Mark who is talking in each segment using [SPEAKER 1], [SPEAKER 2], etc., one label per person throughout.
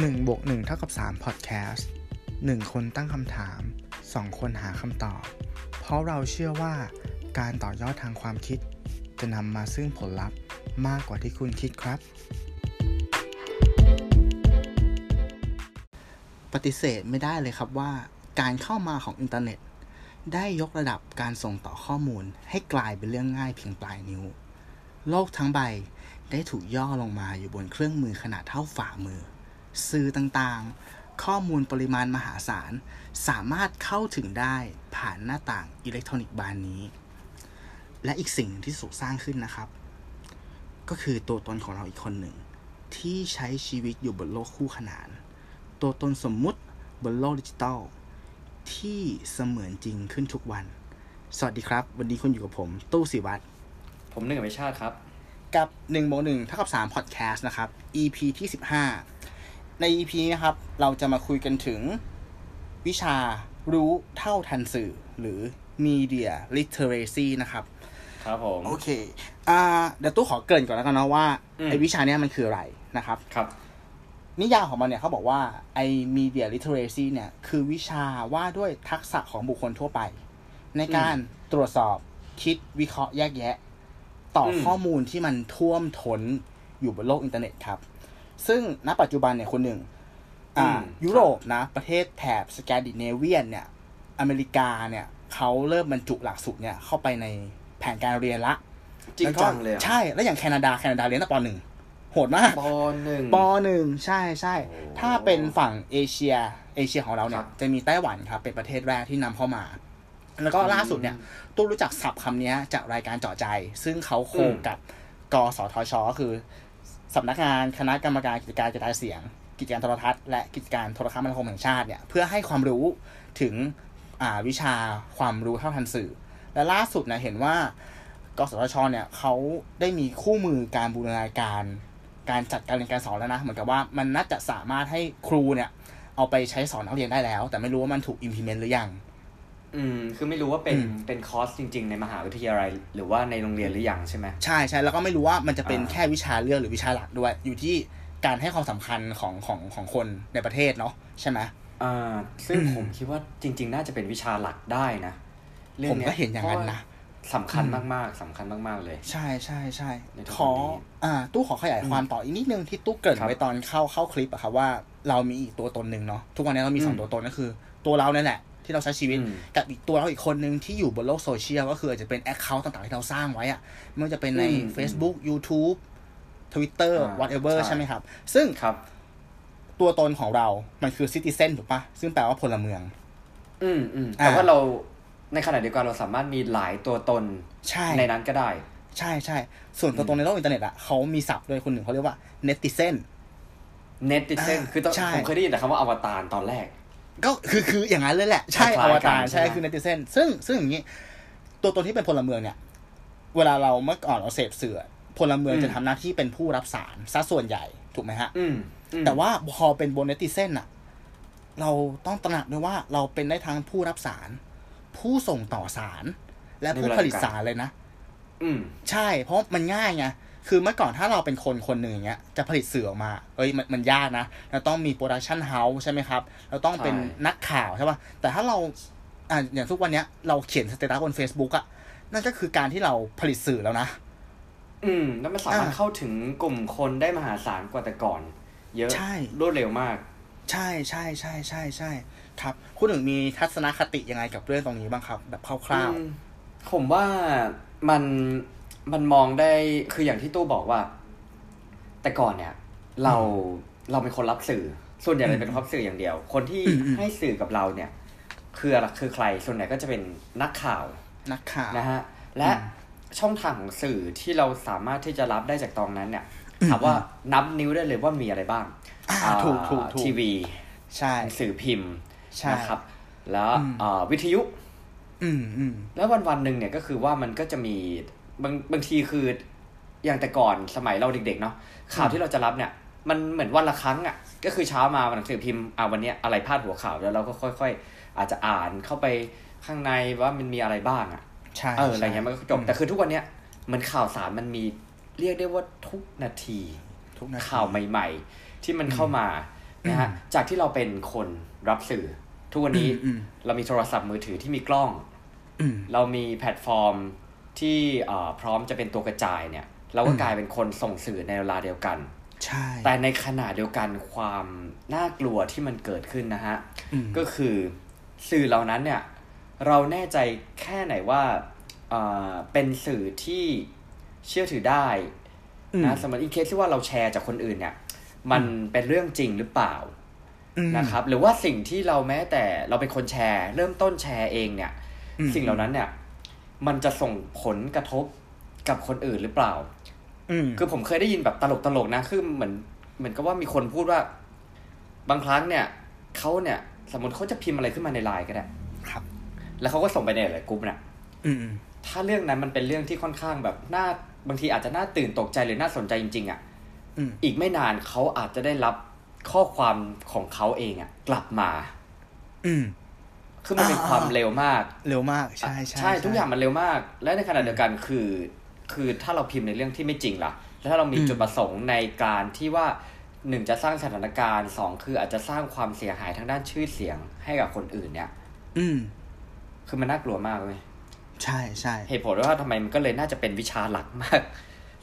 [SPEAKER 1] 1บวก1เท่ากับ3 Podcast 1 คนตั้งคำถาม 2 คนหาคำตอบ เพราะเราเชื่อว่าการต่อยอดทางความคิด จะนำมาซึ่งผลลัพธ์มากกว่าที่คุณคิดครับ ปฏิเสธไม่ได้เลยครับว่า การเข้ามาของอินเทอร์เน็ต ได้ยกระดับการส่งต่อข้อมูลให้กลายเป็นเรื่องง่ายเพียงปลายนิ้ว โลกทั้งใบได้ถูกย่อลงมาอยู่บนเครื่องมือขนาดเท่าฝ่ามือ สื่อต่างๆ ข้อมูลปริมาณมหาศาล สามารถเข้าถึงได้ผ่านหน้าต่างอิเล็กทรอนิกส์บานนี้ และอีกสิ่งที่ถูกสร้างขึ้นนะครับ ก็คือตัวตนของเราอีกคนหนึ่ง ที่ใช้ชีวิตอยู่บนโลกคู่ขนาน ตัวตนสมมุติบนโลกดิจิตอลที่เสมือนจริงขึ้นทุกวัน สวัสดีครับ วันนี้คุณอยู่กับผม ตู้สิวัตร
[SPEAKER 2] ผมหนึ่งอภิชาติครับ
[SPEAKER 1] กับ1บวก1เท่ากับ3 Podcast นะครับ EP ที่ 15 ใน EP นี้นะครับ เราจะมาคุยกันถึงวิชารู้เท่าทันสื่อหรือ Media Literacy นะครับ
[SPEAKER 2] ครับผม
[SPEAKER 1] โอเค อ่า เดี๋ยวตู้ขอเกริ่นก่อนแล้วกันนะว่า
[SPEAKER 2] อืม
[SPEAKER 1] ไอ้วิชาเนี้ยมันคืออะไรนะครับ
[SPEAKER 2] ครับ
[SPEAKER 1] นิยามของมันเนี่ยเขาบอกว่าไอ้ media literacy เนี่ย คือวิชาว่าด้วยทักษะของบุคคลทั่วไป ในการตรวจสอบคิดวิเคราะห์แยกแยะ ต่ออ
[SPEAKER 2] ม
[SPEAKER 1] ข้อมูลที่มันท่วมท้นอยู่บนโลกอินเทอร์เน็ตครับ ซึ่งณปัจจุบันเนี่ยคนหนึ่ง อ่า ยุโรปนะ ประเทศแถบสแกนดิเนเวียนเนี่ย อเมริกาเนี่ยเขาเริ่มบรรจุหลักสูตรเนี่ยเข้าไปในแผนการเรียนละ
[SPEAKER 2] จริง
[SPEAKER 1] แล้วก็
[SPEAKER 2] จังเลยอะ
[SPEAKER 1] ใช่ แล้วอย่างแคนาดาแคนาดาเรียนตั้งแต่ปหนึ่งโหดมาก
[SPEAKER 2] ปหนึ่ง
[SPEAKER 1] ปหนึ่งใช่ใช่
[SPEAKER 2] โอ้
[SPEAKER 1] ถ้าเป็นฝั่งเอเชีย เอเชียของเราเนี่
[SPEAKER 2] ครั
[SPEAKER 1] ย
[SPEAKER 2] บ
[SPEAKER 1] จะมีไต้หวันครับ เป็นประเทศแรกที่นำเข้ามา แล้วก็ล่าสุดเนี่ยตู้รู้จักศัพท์คำนี้จากรายการเจาะใจ ซึ่งเขาโค
[SPEAKER 2] อืม
[SPEAKER 1] กับกสทชก็คือ สำนักงานคณะกรรมการกิจการกระจายเสียง กิจการโทรทัศน์และกิจการโทรคมนาคมแห่งชาติเนี่ยเพื่อให้ความรู้ถึงวิชาความรู้เท่าทันสื่อ และล่าสุดนะเห็นว่ากสทชเนี่ยเขาได้มีคู่มือการบูรณาการการจัดการเรียนการสอนแล้วนะ เหมือนกับว่ามันน่าจะสามารถให้ครูเนี่ยเอาไปใช้สอนนักเรียนได้แล้ว แต่ไม่รู้ว่ามันถูก implement หรือยัง
[SPEAKER 2] อืมคือไม่รู้ว่าเป็น
[SPEAKER 1] อืม
[SPEAKER 2] เป็นคอร์สจริง ๆ ในมหาวิทยาลัยหรือว่าในโรงเรียนหรือยังใช่ไหม
[SPEAKER 1] ใช่ใช่แล้วก็ไม่รู้ว่ามันจะเป็น
[SPEAKER 2] อ่า
[SPEAKER 1] แค่วิชาเลือกหรือวิชาหลักด้วย อยู่ที่การให้ความสำคัญของของของคนในประเทศเนาะใช่ไหม
[SPEAKER 2] อ่าซึ่ง
[SPEAKER 1] อืม
[SPEAKER 2] ผมคิดว่าจริง ๆ น่าจะเป็นวิชาหลักได้นะรื่
[SPEAKER 1] ผมก็เห็นอย่างนั้นนะ
[SPEAKER 2] เพราว่าสำคัญมากๆสำคัญมาก ๆ เลย
[SPEAKER 1] ใช่ใช่ใช่
[SPEAKER 2] ในทุก
[SPEAKER 1] ขอ
[SPEAKER 2] วันนี้
[SPEAKER 1] อ่า ตู้ขอขยายความต่ออีกนิดนึงที่ตู้เกริ่น
[SPEAKER 2] ครับ
[SPEAKER 1] ไว้ตอนเข้าเข้าคลิปอะครับว่าเรามีอีกตัวตนหนึ่งเนาะทุกวันนี้เรามีสอง
[SPEAKER 2] อืม
[SPEAKER 1] ตัวตนก็คือ ตัวเราเนี่ยแหละ ที่เราใช้ชีวิต
[SPEAKER 2] อืม
[SPEAKER 1] กับอีกตัวเราอีกคนนึงที่อยู่บนโลกโซเชียลก็คืออาจจะเป็น account ต่างๆ ที่เราสร้างไว้อะไม่ว่าจะเป็นใน
[SPEAKER 2] อืม
[SPEAKER 1] Facebook YouTube Twitter
[SPEAKER 2] อ่า
[SPEAKER 1] whatever
[SPEAKER 2] ใช่
[SPEAKER 1] ใช่ไหมครับ ซึ่ง
[SPEAKER 2] ครับ
[SPEAKER 1] ตัวตนของเรา มันคือ citizen ถูกปะซึ่งแปลว่าพลเมือง
[SPEAKER 2] อืมอืม
[SPEAKER 1] อ่า
[SPEAKER 2] แต่ว่าเราในขณะเดียวกันเราสามารถมีหลายตัวตน
[SPEAKER 1] ใช่
[SPEAKER 2] ในนั้นก็ได้
[SPEAKER 1] ใช่ใช่ส่วนตัวตนในโลกอินเทอร์เน็ตอะเขามีศัพท์ด้วยคนหนึ่งเขาเรียกว่า netizen
[SPEAKER 2] netizen
[SPEAKER 1] อ่า
[SPEAKER 2] คือต้อง
[SPEAKER 1] ใช่
[SPEAKER 2] ผมเคยได้ยินแต่คำว่าอวตารตอนแรก
[SPEAKER 1] ก็คือคืออย่างนั้นเลยแหละ ใช่
[SPEAKER 2] ค
[SPEAKER 1] อ
[SPEAKER 2] ล้ายๆ
[SPEAKER 1] ว
[SPEAKER 2] กัน
[SPEAKER 1] ตาร
[SPEAKER 2] ใช่
[SPEAKER 1] ใช่
[SPEAKER 2] ไหม
[SPEAKER 1] คือ netizen ซึ่งซึ่งอย่างนี้ ตัวตนที่เป็นพลเมืองเนี่ย เวลาเราเมื่อก่อนเราเสพสื่ออะพลเมือง
[SPEAKER 2] อืม
[SPEAKER 1] จะทำหน้าที่เป็นผู้รับสารซะส่วนใหญ่ถูกไหมฮะ
[SPEAKER 2] อืมอืม
[SPEAKER 1] แต่ว่าพอเป็นบน netizen อะเราต้องตระหนักด้วยว่าเราเป็นได้ทั้งผู้รับสาร ผู้ส่งต่อสาร และผู้ผลิตสารเลยนะ
[SPEAKER 2] อืม
[SPEAKER 1] ใช่ เพราะมันง่ายไง คือเมื่อก่อนถ้าเราเป็นคนคนหนึ่งอย่างเงี้ยจะผลิตสื่อออกมาเอ้ยมันมันยากนะเราต้องมี production house ใช่ไหมครับเราต้องเป็น
[SPEAKER 2] ใช่
[SPEAKER 1] นักข่าวใช่ป่ะแต่ถ้าเราอ่าอย่างทุกวันเนี้ยเราเขียน status บน Facebook อะนั่นก็คือการที่เราผลิตสื่อแล้วนะ
[SPEAKER 2] อืม แล้วมันสามารถ
[SPEAKER 1] อ่า
[SPEAKER 2] เข้าถึงกลุ่มคนได้มหาศาลกว่าแต่ก่อน เยอะ
[SPEAKER 1] ใช่
[SPEAKER 2] รวดเร็วมาก
[SPEAKER 1] ใช่ใช่ใช่ใช่ใช่ครับคุณหนึ่งมีทัศนคติยังไงกับเรื่องตรงนี้บ้างครับ แบบคร่าว
[SPEAKER 2] อืมผมว่ามัน มันมองได้คืออย่างที่ตู้บอกว่า แต่ก่อนเนี่ย เราเราเป็นคนรับสื่อ ส่วนใหญ่เราเป็นคนรับสื่ออย่างเดียว คนที่
[SPEAKER 1] อืมอืม
[SPEAKER 2] ให้สื่อกับเราเนี่ย คืออะไรคือใครส่วนใหญ่ก็จะเป็นนักข่าว
[SPEAKER 1] ๆนักข่าว
[SPEAKER 2] นะฮะและ
[SPEAKER 1] อืม
[SPEAKER 2] ช่องทางของสื่อที่เราสามารถที่จะรับได้จากตรงนั้นเนี่ย
[SPEAKER 1] อืม
[SPEAKER 2] ถามว่านับนิ้วได้เลยว่ามีอะไรบ้าง
[SPEAKER 1] อ่า
[SPEAKER 2] อ่า
[SPEAKER 1] ถูกถูกถูก
[SPEAKER 2] ทีวี
[SPEAKER 1] ใช่
[SPEAKER 2] หนังสือพิมพ์
[SPEAKER 1] ใช่
[SPEAKER 2] นะครับ แล้ว
[SPEAKER 1] อืม
[SPEAKER 2] อ่าวิทยุ
[SPEAKER 1] อืมอืม
[SPEAKER 2] แล้ววันวันๆหนึ่งเนี่ยก็คือว่ามันก็จะมี บางบางทีคืออย่างแต่ก่อนสมัยเราเด็ก ๆ เนาะข่าวที่เราจะรับเนี่ย มันเหมือนวันละครั้งอะ ก็คือเช้ามาหนังสือพิมพ์อ่าวันเนี้ยอะไรพาดหัวข่าวแล้วเราก็ค่อย ๆ อาจจะอ่านเข้าไปข้างในว่ามันมีอะไรบ้างอะ
[SPEAKER 1] ใช่
[SPEAKER 2] เอออะไรเงี้ยมันก็จบ
[SPEAKER 1] อืม
[SPEAKER 2] แต่คือทุกวันเนี้ยเหมันข่าวสารมันมีเรียกได้ว่าทุกนาที
[SPEAKER 1] ทุกนาที
[SPEAKER 2] ข่าวใหม่ ๆ ที่มันเข้ามานะฮะจากที่เราเป็นคนรับสื่อ ทุกวันนี้
[SPEAKER 1] อืม
[SPEAKER 2] เรามีโทรศัพท์มือถือที่มีกล้อง
[SPEAKER 1] อืม
[SPEAKER 2] เรามีแพลตฟอร์ม ที่เอ่อพร้อมจะเป็นตัวกระจายเนี่ย เราก็
[SPEAKER 1] อืม
[SPEAKER 2] กลายเป็นคนส่งสื่อในเวลาเดียวกัน
[SPEAKER 1] ใช่
[SPEAKER 2] แต่ในขณะเดียวกันความน่ากลัวที่มันเกิดขึ้นนะฮะ
[SPEAKER 1] อืม
[SPEAKER 2] ก็คือสื่อเหล่านั้นเนี่ย เราแน่ใจแค่ไหนว่าเอ่อเป็นสื่อที่เชื่อถือได้
[SPEAKER 1] อืม
[SPEAKER 2] นะสมมติอีเคสที่ว่าเราแชร์จากคนอื่นเนี่ย มันเป็นเรื่องจริงหรือเปล่า
[SPEAKER 1] อืม
[SPEAKER 2] นะครับ หรือว่าสิ่งที่เราแม้แต่เราเป็นคนแชร์ เริ่มต้นแชร์เองเนี่ย
[SPEAKER 1] อืม
[SPEAKER 2] สิ่งเหล่านั้นเนี่ย มันจะส่งผลกระทบกับคนอื่นหรือเปล่า
[SPEAKER 1] อืม
[SPEAKER 2] คือผมเคยได้ยินแบบตลกตลกๆนะคือเหมือนเหมือนกับว่ามีคนพูดว่า บางครั้งเนี่ยเขาเนี่ย สมมติเขาจะพิมพ์อะไรขึ้นมาในไลน์ก็ได้
[SPEAKER 1] ครับ
[SPEAKER 2] แล้วเขาก็ส่งไปในหลายกลุ่มน่ะ
[SPEAKER 1] อืมอืม
[SPEAKER 2] ถ้าเรื่องนั้นมันเป็นเรื่องที่ค่อนข้างแบบน่าบางทีอาจจะน่าตื่นตกใจหรือน่าสนใจจริง ๆอะ่ะ
[SPEAKER 1] อืม
[SPEAKER 2] อีกไม่นานเขาอาจจะได้รับข้อความของเขาเองอะ่ะ กลับมา
[SPEAKER 1] อืม
[SPEAKER 2] คือมันเป็น
[SPEAKER 1] อ่า
[SPEAKER 2] ความเร็วมาก
[SPEAKER 1] เร็วมาก ใช่ใช่
[SPEAKER 2] ใช่ทุกอย่างมันเร็วมาก และในขณะเดียวกันคือ คือถ้าเราพิมพ์ในเรื่องที่ไม่จริงล่ะ แล้วถ้าเรามี
[SPEAKER 1] อืม
[SPEAKER 2] จุดประสงค์ในการที่ว่าหนึ่งจะสร้างสถานการณ์สองคืออาจจะสร้างความเสียหายทางด้านชื่อเสียงให้กับคนอื่นเนี่ย
[SPEAKER 1] อืม
[SPEAKER 2] คือมันน่ากลัวมากเลย
[SPEAKER 1] ใช่ใช่
[SPEAKER 2] เหตุผลว่าทำไมมันก็เลยน่าจะเป็นวิชาหลักมาก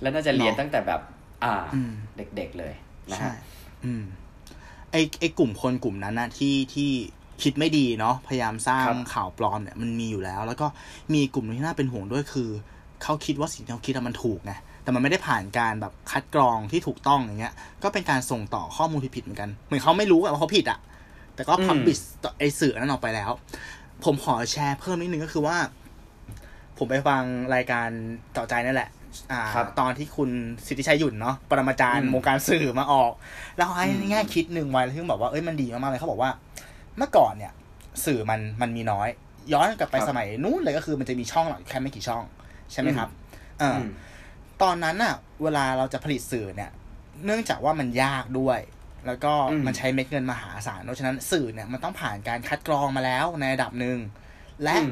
[SPEAKER 2] และน่าจะเรียน
[SPEAKER 1] เนาะ
[SPEAKER 2] ตั้งแต่แบบ อ่า
[SPEAKER 1] อืม
[SPEAKER 2] เด็กๆเลยนะ
[SPEAKER 1] ใช่
[SPEAKER 2] ฮะ
[SPEAKER 1] อืมไอไอกลุ่มคนกลุ่มนั้นนะที่ที่ คิดไม่ดีเนาะพยายามสร้างข่าวปลอมเนี่ยมันมีอยู่แล้ว แล้วก็มีกลุ่มหนึงที่น่าเป็นห่วงด้วยคือเขาคิดว่าสิ่งที่เขาคิดอะมันถูกไงแต่มันไม่ได้ผ่านการแบบคัดกรองที่ถูกต้องอย่างเงี้ย ก็เป็นการส่งต่อข้อมูลผิดๆเหมือนกัน เหมือนเขาไม่รู้อะว่าเขาผิดอะแต่ก็พับบิสไอสื่อนั้นออกไปแล้ว ผมขอแชร์เพิ่มนิดนึงก็คือว่า ผมไปฟังรายการต่อใจนั่นแหละอ่า
[SPEAKER 2] ครับ
[SPEAKER 1] ตอนที่คุณสิทธิชัยหยุ่นเนาะปรมาจารย์
[SPEAKER 2] อืม
[SPEAKER 1] วงการสื่อมาออก แล้วเขาให้
[SPEAKER 2] อืม
[SPEAKER 1] แง่คิดหนึ่งไว้ซึ่งบอกว่าเอ้ยมันดีมากๆเลยเขาบอกว่า เมื่อก่อนเนี่ย สื่อมันมันมีน้อย ย้อนกลับไปสมัยนู้นเลยก็คือมันจะมีช่องหลักแค่ไม่กี่ช่อง ใช่ไหมครับเอออ
[SPEAKER 2] อืม
[SPEAKER 1] ตอนนั้นอะเวลาเราจะผลิตสื่อเนี่ย เนื่องจากว่ามันยากด้วย แล้วก็
[SPEAKER 2] อืม
[SPEAKER 1] มันใช้เม็ดเงินมหาศาลเพราะฉะนั้นสื่อเนี่ยมันต้องผ่านการคัดกรองมาแล้วในระดับหนึ่งและ
[SPEAKER 2] อืม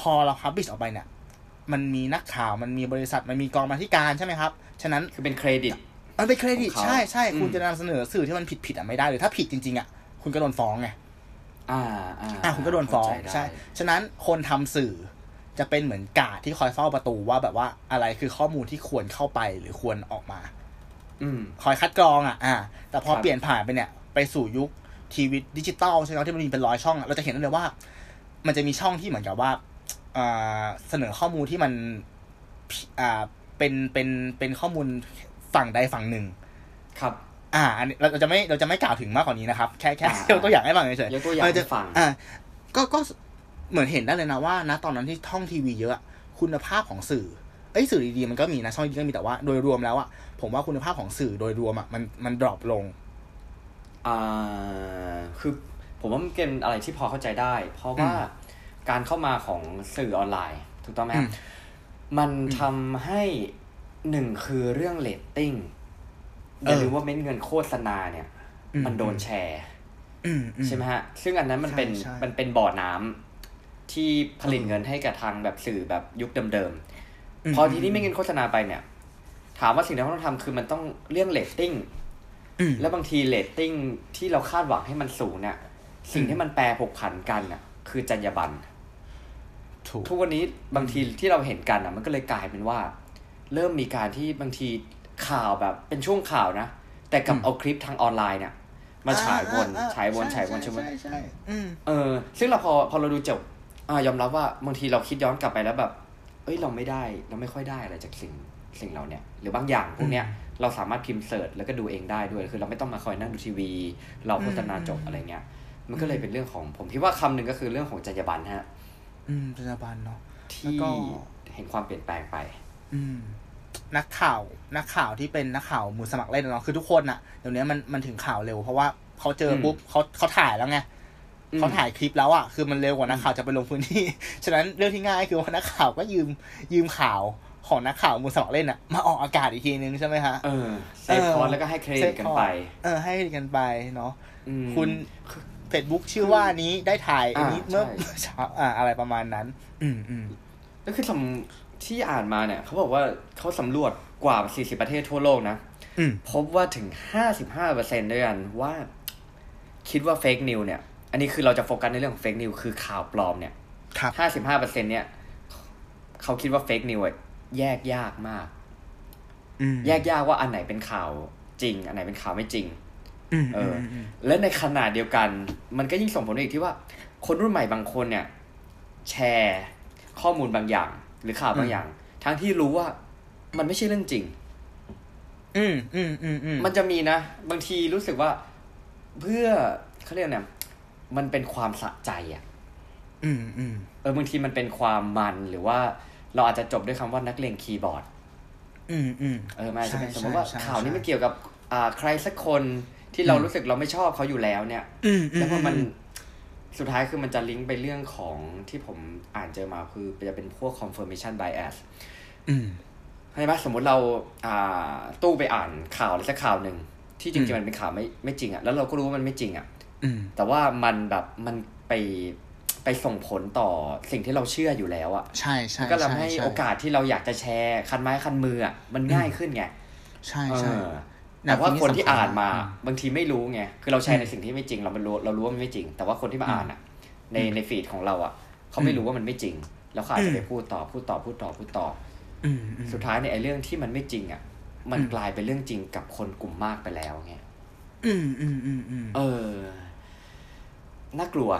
[SPEAKER 1] พอเราพับบิชออกไปเนี่ย มันมีนักข่าวมันมีบริษัทมันมีกองบรรณาธิการใช่ไหมครับ ฉะนั้น
[SPEAKER 2] คือเป็นเครดิต
[SPEAKER 1] มันเป็นเครดิต
[SPEAKER 2] ของเขา
[SPEAKER 1] ใช่ใช่
[SPEAKER 2] อืม
[SPEAKER 1] คุณจะนำเสนอสื่อที่มันผิดผิดๆอะไม่ได้หรือถ้าผิดจริงๆอะคุณก็โดนฟ้องไง
[SPEAKER 2] อ่าอ่า
[SPEAKER 1] อะคุณก็โดนฟ้อง
[SPEAKER 2] เข้าจได้
[SPEAKER 1] ใช่ ฉะนั้นคนทำสื่อจะเป็นเหมือนกาดที่คอยเฝ้าประตูว่าแบบว่าอะไรคือข้อมูลที่ควรเข้าไปหรือควรออกมา
[SPEAKER 2] อืม
[SPEAKER 1] คอยคัดกรองอะ อ่า แต่พอ
[SPEAKER 2] ครับ
[SPEAKER 1] เปลี่ยนผ่านไปเนี่ย ไปสู่ยุคทีวีดิจิตอลใช่ไหมที่มันมีเป็นร้อยช่องอะเราจะเห็นได้เลยว่า มันจะมีช่องที่เหมือนกับว่าอ่าเสนอข้อมูลที่มันผิอ่าเป็นเป็นเป็นข้อมูลฝั่งใดฝั่งหนึ่ง
[SPEAKER 2] ครับ
[SPEAKER 1] อ่าอันนี้เราจะไม่เราจะไม่กล่าวถึงมากกว่านี้นะครับ แค่แค่
[SPEAKER 2] อ่า
[SPEAKER 1] ยกตัวอย่างให้ฟังเฉยๆ
[SPEAKER 2] ยกตัวอย่าง
[SPEAKER 1] เจะ
[SPEAKER 2] ให้ฟัง
[SPEAKER 1] อ่าก็ก็เหมือนเห็นได้เลยนะว่านะตอนนั้นที่ท่องทีวีเยอะอะคุณภาพของสื่อเอ้ยสื่อดีๆมันก็มีนะช่องดีๆก็มีแต่ว่าโดยรวมแล้วอะผมว่าคุณภาพของสื่อโดยรวมอะมันมัน drop ลง
[SPEAKER 2] อ่าคือผมว่ามันเป็นอะไรที่พอเข้าใจได้ เพราะว่าการเข้ามาของสื่อออนไลน์ถูกต้องไหมครับ
[SPEAKER 1] อืม
[SPEAKER 2] มันทำให้หนึ่งคือเรื่องเลตติ้ง อย่า
[SPEAKER 1] เออ
[SPEAKER 2] ลืมว่าเม็ดเงินโฆษณาเนี่ย
[SPEAKER 1] อืม
[SPEAKER 2] มันโดนแชร์
[SPEAKER 1] อืมอื
[SPEAKER 2] ใช่ไหมฮะ ซึ่งอันนั้นมันเป็น
[SPEAKER 1] ใช่ใช่
[SPEAKER 2] มันเป็นบ่อน้ำที่ผลิตเงินให้กับทางแบบสื่อแบบยุคเดิมๆพอทีนี้เม็ดเงินโฆษณาไปเนี่ย ถามว่าสิ่งที่เราต้องทำคือมันต้องเรื่องเลตติ้ง
[SPEAKER 1] อืม
[SPEAKER 2] แล้วบางทีเลตติ้งที่เราคาดหวังให้มันสูงเนี่ยสิ่งที่มันแปรผกผันกันน่ะ คือจรรยาบรรณ
[SPEAKER 1] ถูก
[SPEAKER 2] ทุกวันนี้บางทีที่เราเห็นกันอะ มันก็เลยกลายเป็นว่า เริ่มมีการที่บางที ข่าวแบบเป็นช่วงข่าวนะ แต่กลับ
[SPEAKER 1] อืม
[SPEAKER 2] เอาคลิปทางออนไลน์เนี่ยมาฉายวน
[SPEAKER 1] อ่อ่
[SPEAKER 2] ฉายวน
[SPEAKER 1] ใช่
[SPEAKER 2] ฉายวนใช่ไหม
[SPEAKER 1] ใช่ใช่อืม
[SPEAKER 2] เออ ซึ่งเราพอพอเราดูจบอ่ายอมรับว่าบางทีเราคิดย้อนกลับไปแล้วแบบ เอ้ยเราไม่ได้เราไม่ค่อยได้อะไรจากสิ่งสิ่งเราเนี่ย หรือบางอย่างพวกเนี้ยเราสามารถพิมพ์เสิร์ชแล้วก็ดูเองได้ด้วย คือเราไม่ต้องมาคอยนั่งดูทีวี เราโฆษณาจบอะไรเงี้ย มันก็เลยเป็นเรื่องของผมคิดว่าคำหนึ่งก็คือเรื่องของจรรยาบรรณฮะ
[SPEAKER 1] อืมจรรยาบรรณเนาะ
[SPEAKER 2] ที่
[SPEAKER 1] แล้วก็
[SPEAKER 2] เห็นความเปลี่ยนแปลงไป
[SPEAKER 1] อืม นักข่าวนักข่าวที่เป็นนักข่าวมือสมัครเล่นอะเนาะคือทุกคนอะเดี๋ยวนี้มันมันถึงข่าวเร็วเพราะว่าเขาเจอปุ๊บเขาเขาถ่ายแล้วไง
[SPEAKER 2] อืม
[SPEAKER 1] เขาถ่ายคลิปแล้วอะคือมันเร็วกว่านักข่าวจะไปลงพื้นที่ ฉะนั้นเรื่องที่ง่ายคือว่านักข่าวก็ยืมยืมข่าวของนักข่าวมือสมัครเล่นอะมาออกอากาศอีกทีนึงใช่ไหมฮะ
[SPEAKER 2] เออ save cost แล้วก็ให้เครดิตกันไป
[SPEAKER 1] เออ ให้กันไปเนาะ
[SPEAKER 2] อืม
[SPEAKER 1] คุณเฟซบุ๊กชื่อว่านี้ได้ถ่ายอันนี้
[SPEAKER 2] อ่า
[SPEAKER 1] เมื่อ
[SPEAKER 2] ใช่
[SPEAKER 1] เช้าอ่าอะไรประมาณนั้น อืมอืม
[SPEAKER 2] ก็คือสำ ที่อ่านมาเนี่ยเขาบอกว่าเขาสำรวจกว่า 40 ประเทศทั่วโลกนะ
[SPEAKER 1] อืม
[SPEAKER 2] พบว่าถึง 55%ด้วยกันว่า คิดว่า fake news เนี่ย อันนี้คือเราจะโฟกัสในเรื่องของ fake news คือข่าวปลอมเนี่ย
[SPEAKER 1] ครับ
[SPEAKER 2] ห้าสิบห้าเปอร์เซ็นเนี่ยเขาคิดว่า fake news แยกยากมาก
[SPEAKER 1] อืม
[SPEAKER 2] แยกยากว่าอันไหนเป็นข่าวจริง อันไหนเป็นข่าวไม่จริง
[SPEAKER 1] อืม
[SPEAKER 2] เออ
[SPEAKER 1] ม
[SPEAKER 2] อ
[SPEAKER 1] อืม
[SPEAKER 2] และในขณะเดียวกัน มันก็ยิ่งส่งผลอีกที่ว่า คนรุ่นใหม่บางคนเนี่ย แชร์ข้อมูลบางอย่าง หรือข่าวบางอย่าง ทั้งที่รู้ว่ามันไม่ใช่เรื่องจริง
[SPEAKER 1] อืมอืมอืมอืม
[SPEAKER 2] มันจะมีนะ บางทีรู้สึกว่า เพื่อเขาเรียกเนี่ยมันเป็นความสะใจอะ
[SPEAKER 1] อืมอืม
[SPEAKER 2] เออบางทีมันเป็นความมันหรือว่าเราอาจจะจบด้วยคำว่านักเลงคีย์บอร์ด
[SPEAKER 1] อืมอืม
[SPEAKER 2] เออมาจะเป็น
[SPEAKER 1] ใช่
[SPEAKER 2] สมมติว่า
[SPEAKER 1] ใช่
[SPEAKER 2] ข่าวนี้
[SPEAKER 1] ใช่
[SPEAKER 2] มันเกี่ยวกับ อ่า ใครสักคนที่เรา
[SPEAKER 1] อืม
[SPEAKER 2] รู้สึกเราไม่ชอบเขาอยู่แล้วเนี่ย
[SPEAKER 1] อืมอืม
[SPEAKER 2] แล้วพอมัน
[SPEAKER 1] อืม
[SPEAKER 2] สุดท้ายคือมันจะลิงก์ไปเรื่องของที่ผมอ่านเจอมาคือจะเป็นพวก confirmation bias
[SPEAKER 1] อืม
[SPEAKER 2] เข้าใจไหมสมมุติเราอ่าตู้ไปอ่านข่าวอะไรสักข่าวหนึ่งที่จ
[SPEAKER 1] อื
[SPEAKER 2] ริง
[SPEAKER 1] ม
[SPEAKER 2] ๆมันเป็นข่าวไม่ไม่จริงอะแล้วเราก็รู้ว่ามันไม่จริงอะ
[SPEAKER 1] อืม
[SPEAKER 2] แต่ว่ามันแบบมันไปไปส่งผลต่อสิ่งที่เราเชื่ออยู่แล้วอะ
[SPEAKER 1] ใช่ใช่
[SPEAKER 2] ก็ทำให้
[SPEAKER 1] ช่ช่
[SPEAKER 2] โอกาสที่เราอยากจะแชร์คันไม้คันมืออะมันง่ายขึ้นไง
[SPEAKER 1] ใช่
[SPEAKER 2] เอ
[SPEAKER 1] ใช่
[SPEAKER 2] อ แต่ว่าคนที่อ่านมา
[SPEAKER 1] อืม
[SPEAKER 2] บางทีไม่รู้ไงคือเราแช
[SPEAKER 1] อื
[SPEAKER 2] ร์
[SPEAKER 1] ม
[SPEAKER 2] ในสิ่งที่ไม่จริง เรามันรู้เรารู้ว่ามันไม่จริง แต่ว่าคนที่มาอ่านอะใน
[SPEAKER 1] อืม
[SPEAKER 2] ในฟีดของเราอะเขาไม่
[SPEAKER 1] อืม
[SPEAKER 2] รู้ว่ามันไม่จริง แล้วเขาอาจ
[SPEAKER 1] อื
[SPEAKER 2] จะ
[SPEAKER 1] ม
[SPEAKER 2] ไปพูดต่อพูดต่อพูดต่อพูดต่อ
[SPEAKER 1] อืมอืม
[SPEAKER 2] สุดท้ายในยไอ้เรื่องที่มันไม่จริงอะมัน
[SPEAKER 1] อืม
[SPEAKER 2] กลายเป็นเรื่องจริงกับคนกลุ่มมากไปแล้วไง
[SPEAKER 1] อืมอืมอืมอืม
[SPEAKER 2] เออน่ากลัว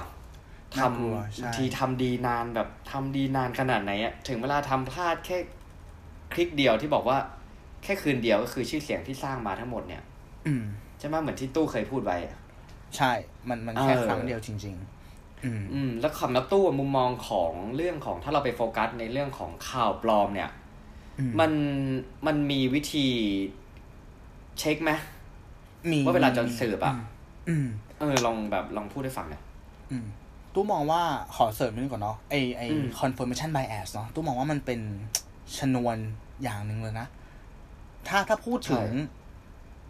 [SPEAKER 2] ท
[SPEAKER 1] น่ากลัวำใช่
[SPEAKER 2] บางทีทำดีนานแบบทำดีนานขนาดไหนอะถึงเวลาทำพลาดแค่คลิกเดียวที่บอกว่า แค่คืนเดียวก็คือชื่อเสียงที่สร้างมาทั้งหมดเนี่ย
[SPEAKER 1] อืม
[SPEAKER 2] ใช่ไหมเหมือนที่ตู้เคยพูดไว้อะ
[SPEAKER 1] ใช่ มันมันแค่
[SPEAKER 2] เออ
[SPEAKER 1] ครั้งเดียวจริง ๆ อืม
[SPEAKER 2] อืมแล้วคำนับตู้มุมมองของเรื่องของถ้าเราไปโฟกัสในเรื่องของข่าวปลอมเนี่ย
[SPEAKER 1] อืม
[SPEAKER 2] มันมันมีวิธีเช็คไหม
[SPEAKER 1] มี
[SPEAKER 2] ว่าเวลาจะสืบอะ
[SPEAKER 1] อืม
[SPEAKER 2] เออลองแบบลองพูดให้ฟังหน่อย
[SPEAKER 1] อืมตู้มองว่าขอเสริมนิดนึงก่อนเนาะไอไอ
[SPEAKER 2] อืม
[SPEAKER 1] confirmation bias เนาะตู้มองว่ามันเป็นชนวนอย่างหนึ่งเลยนะ ถ้าถ้าพูดถึง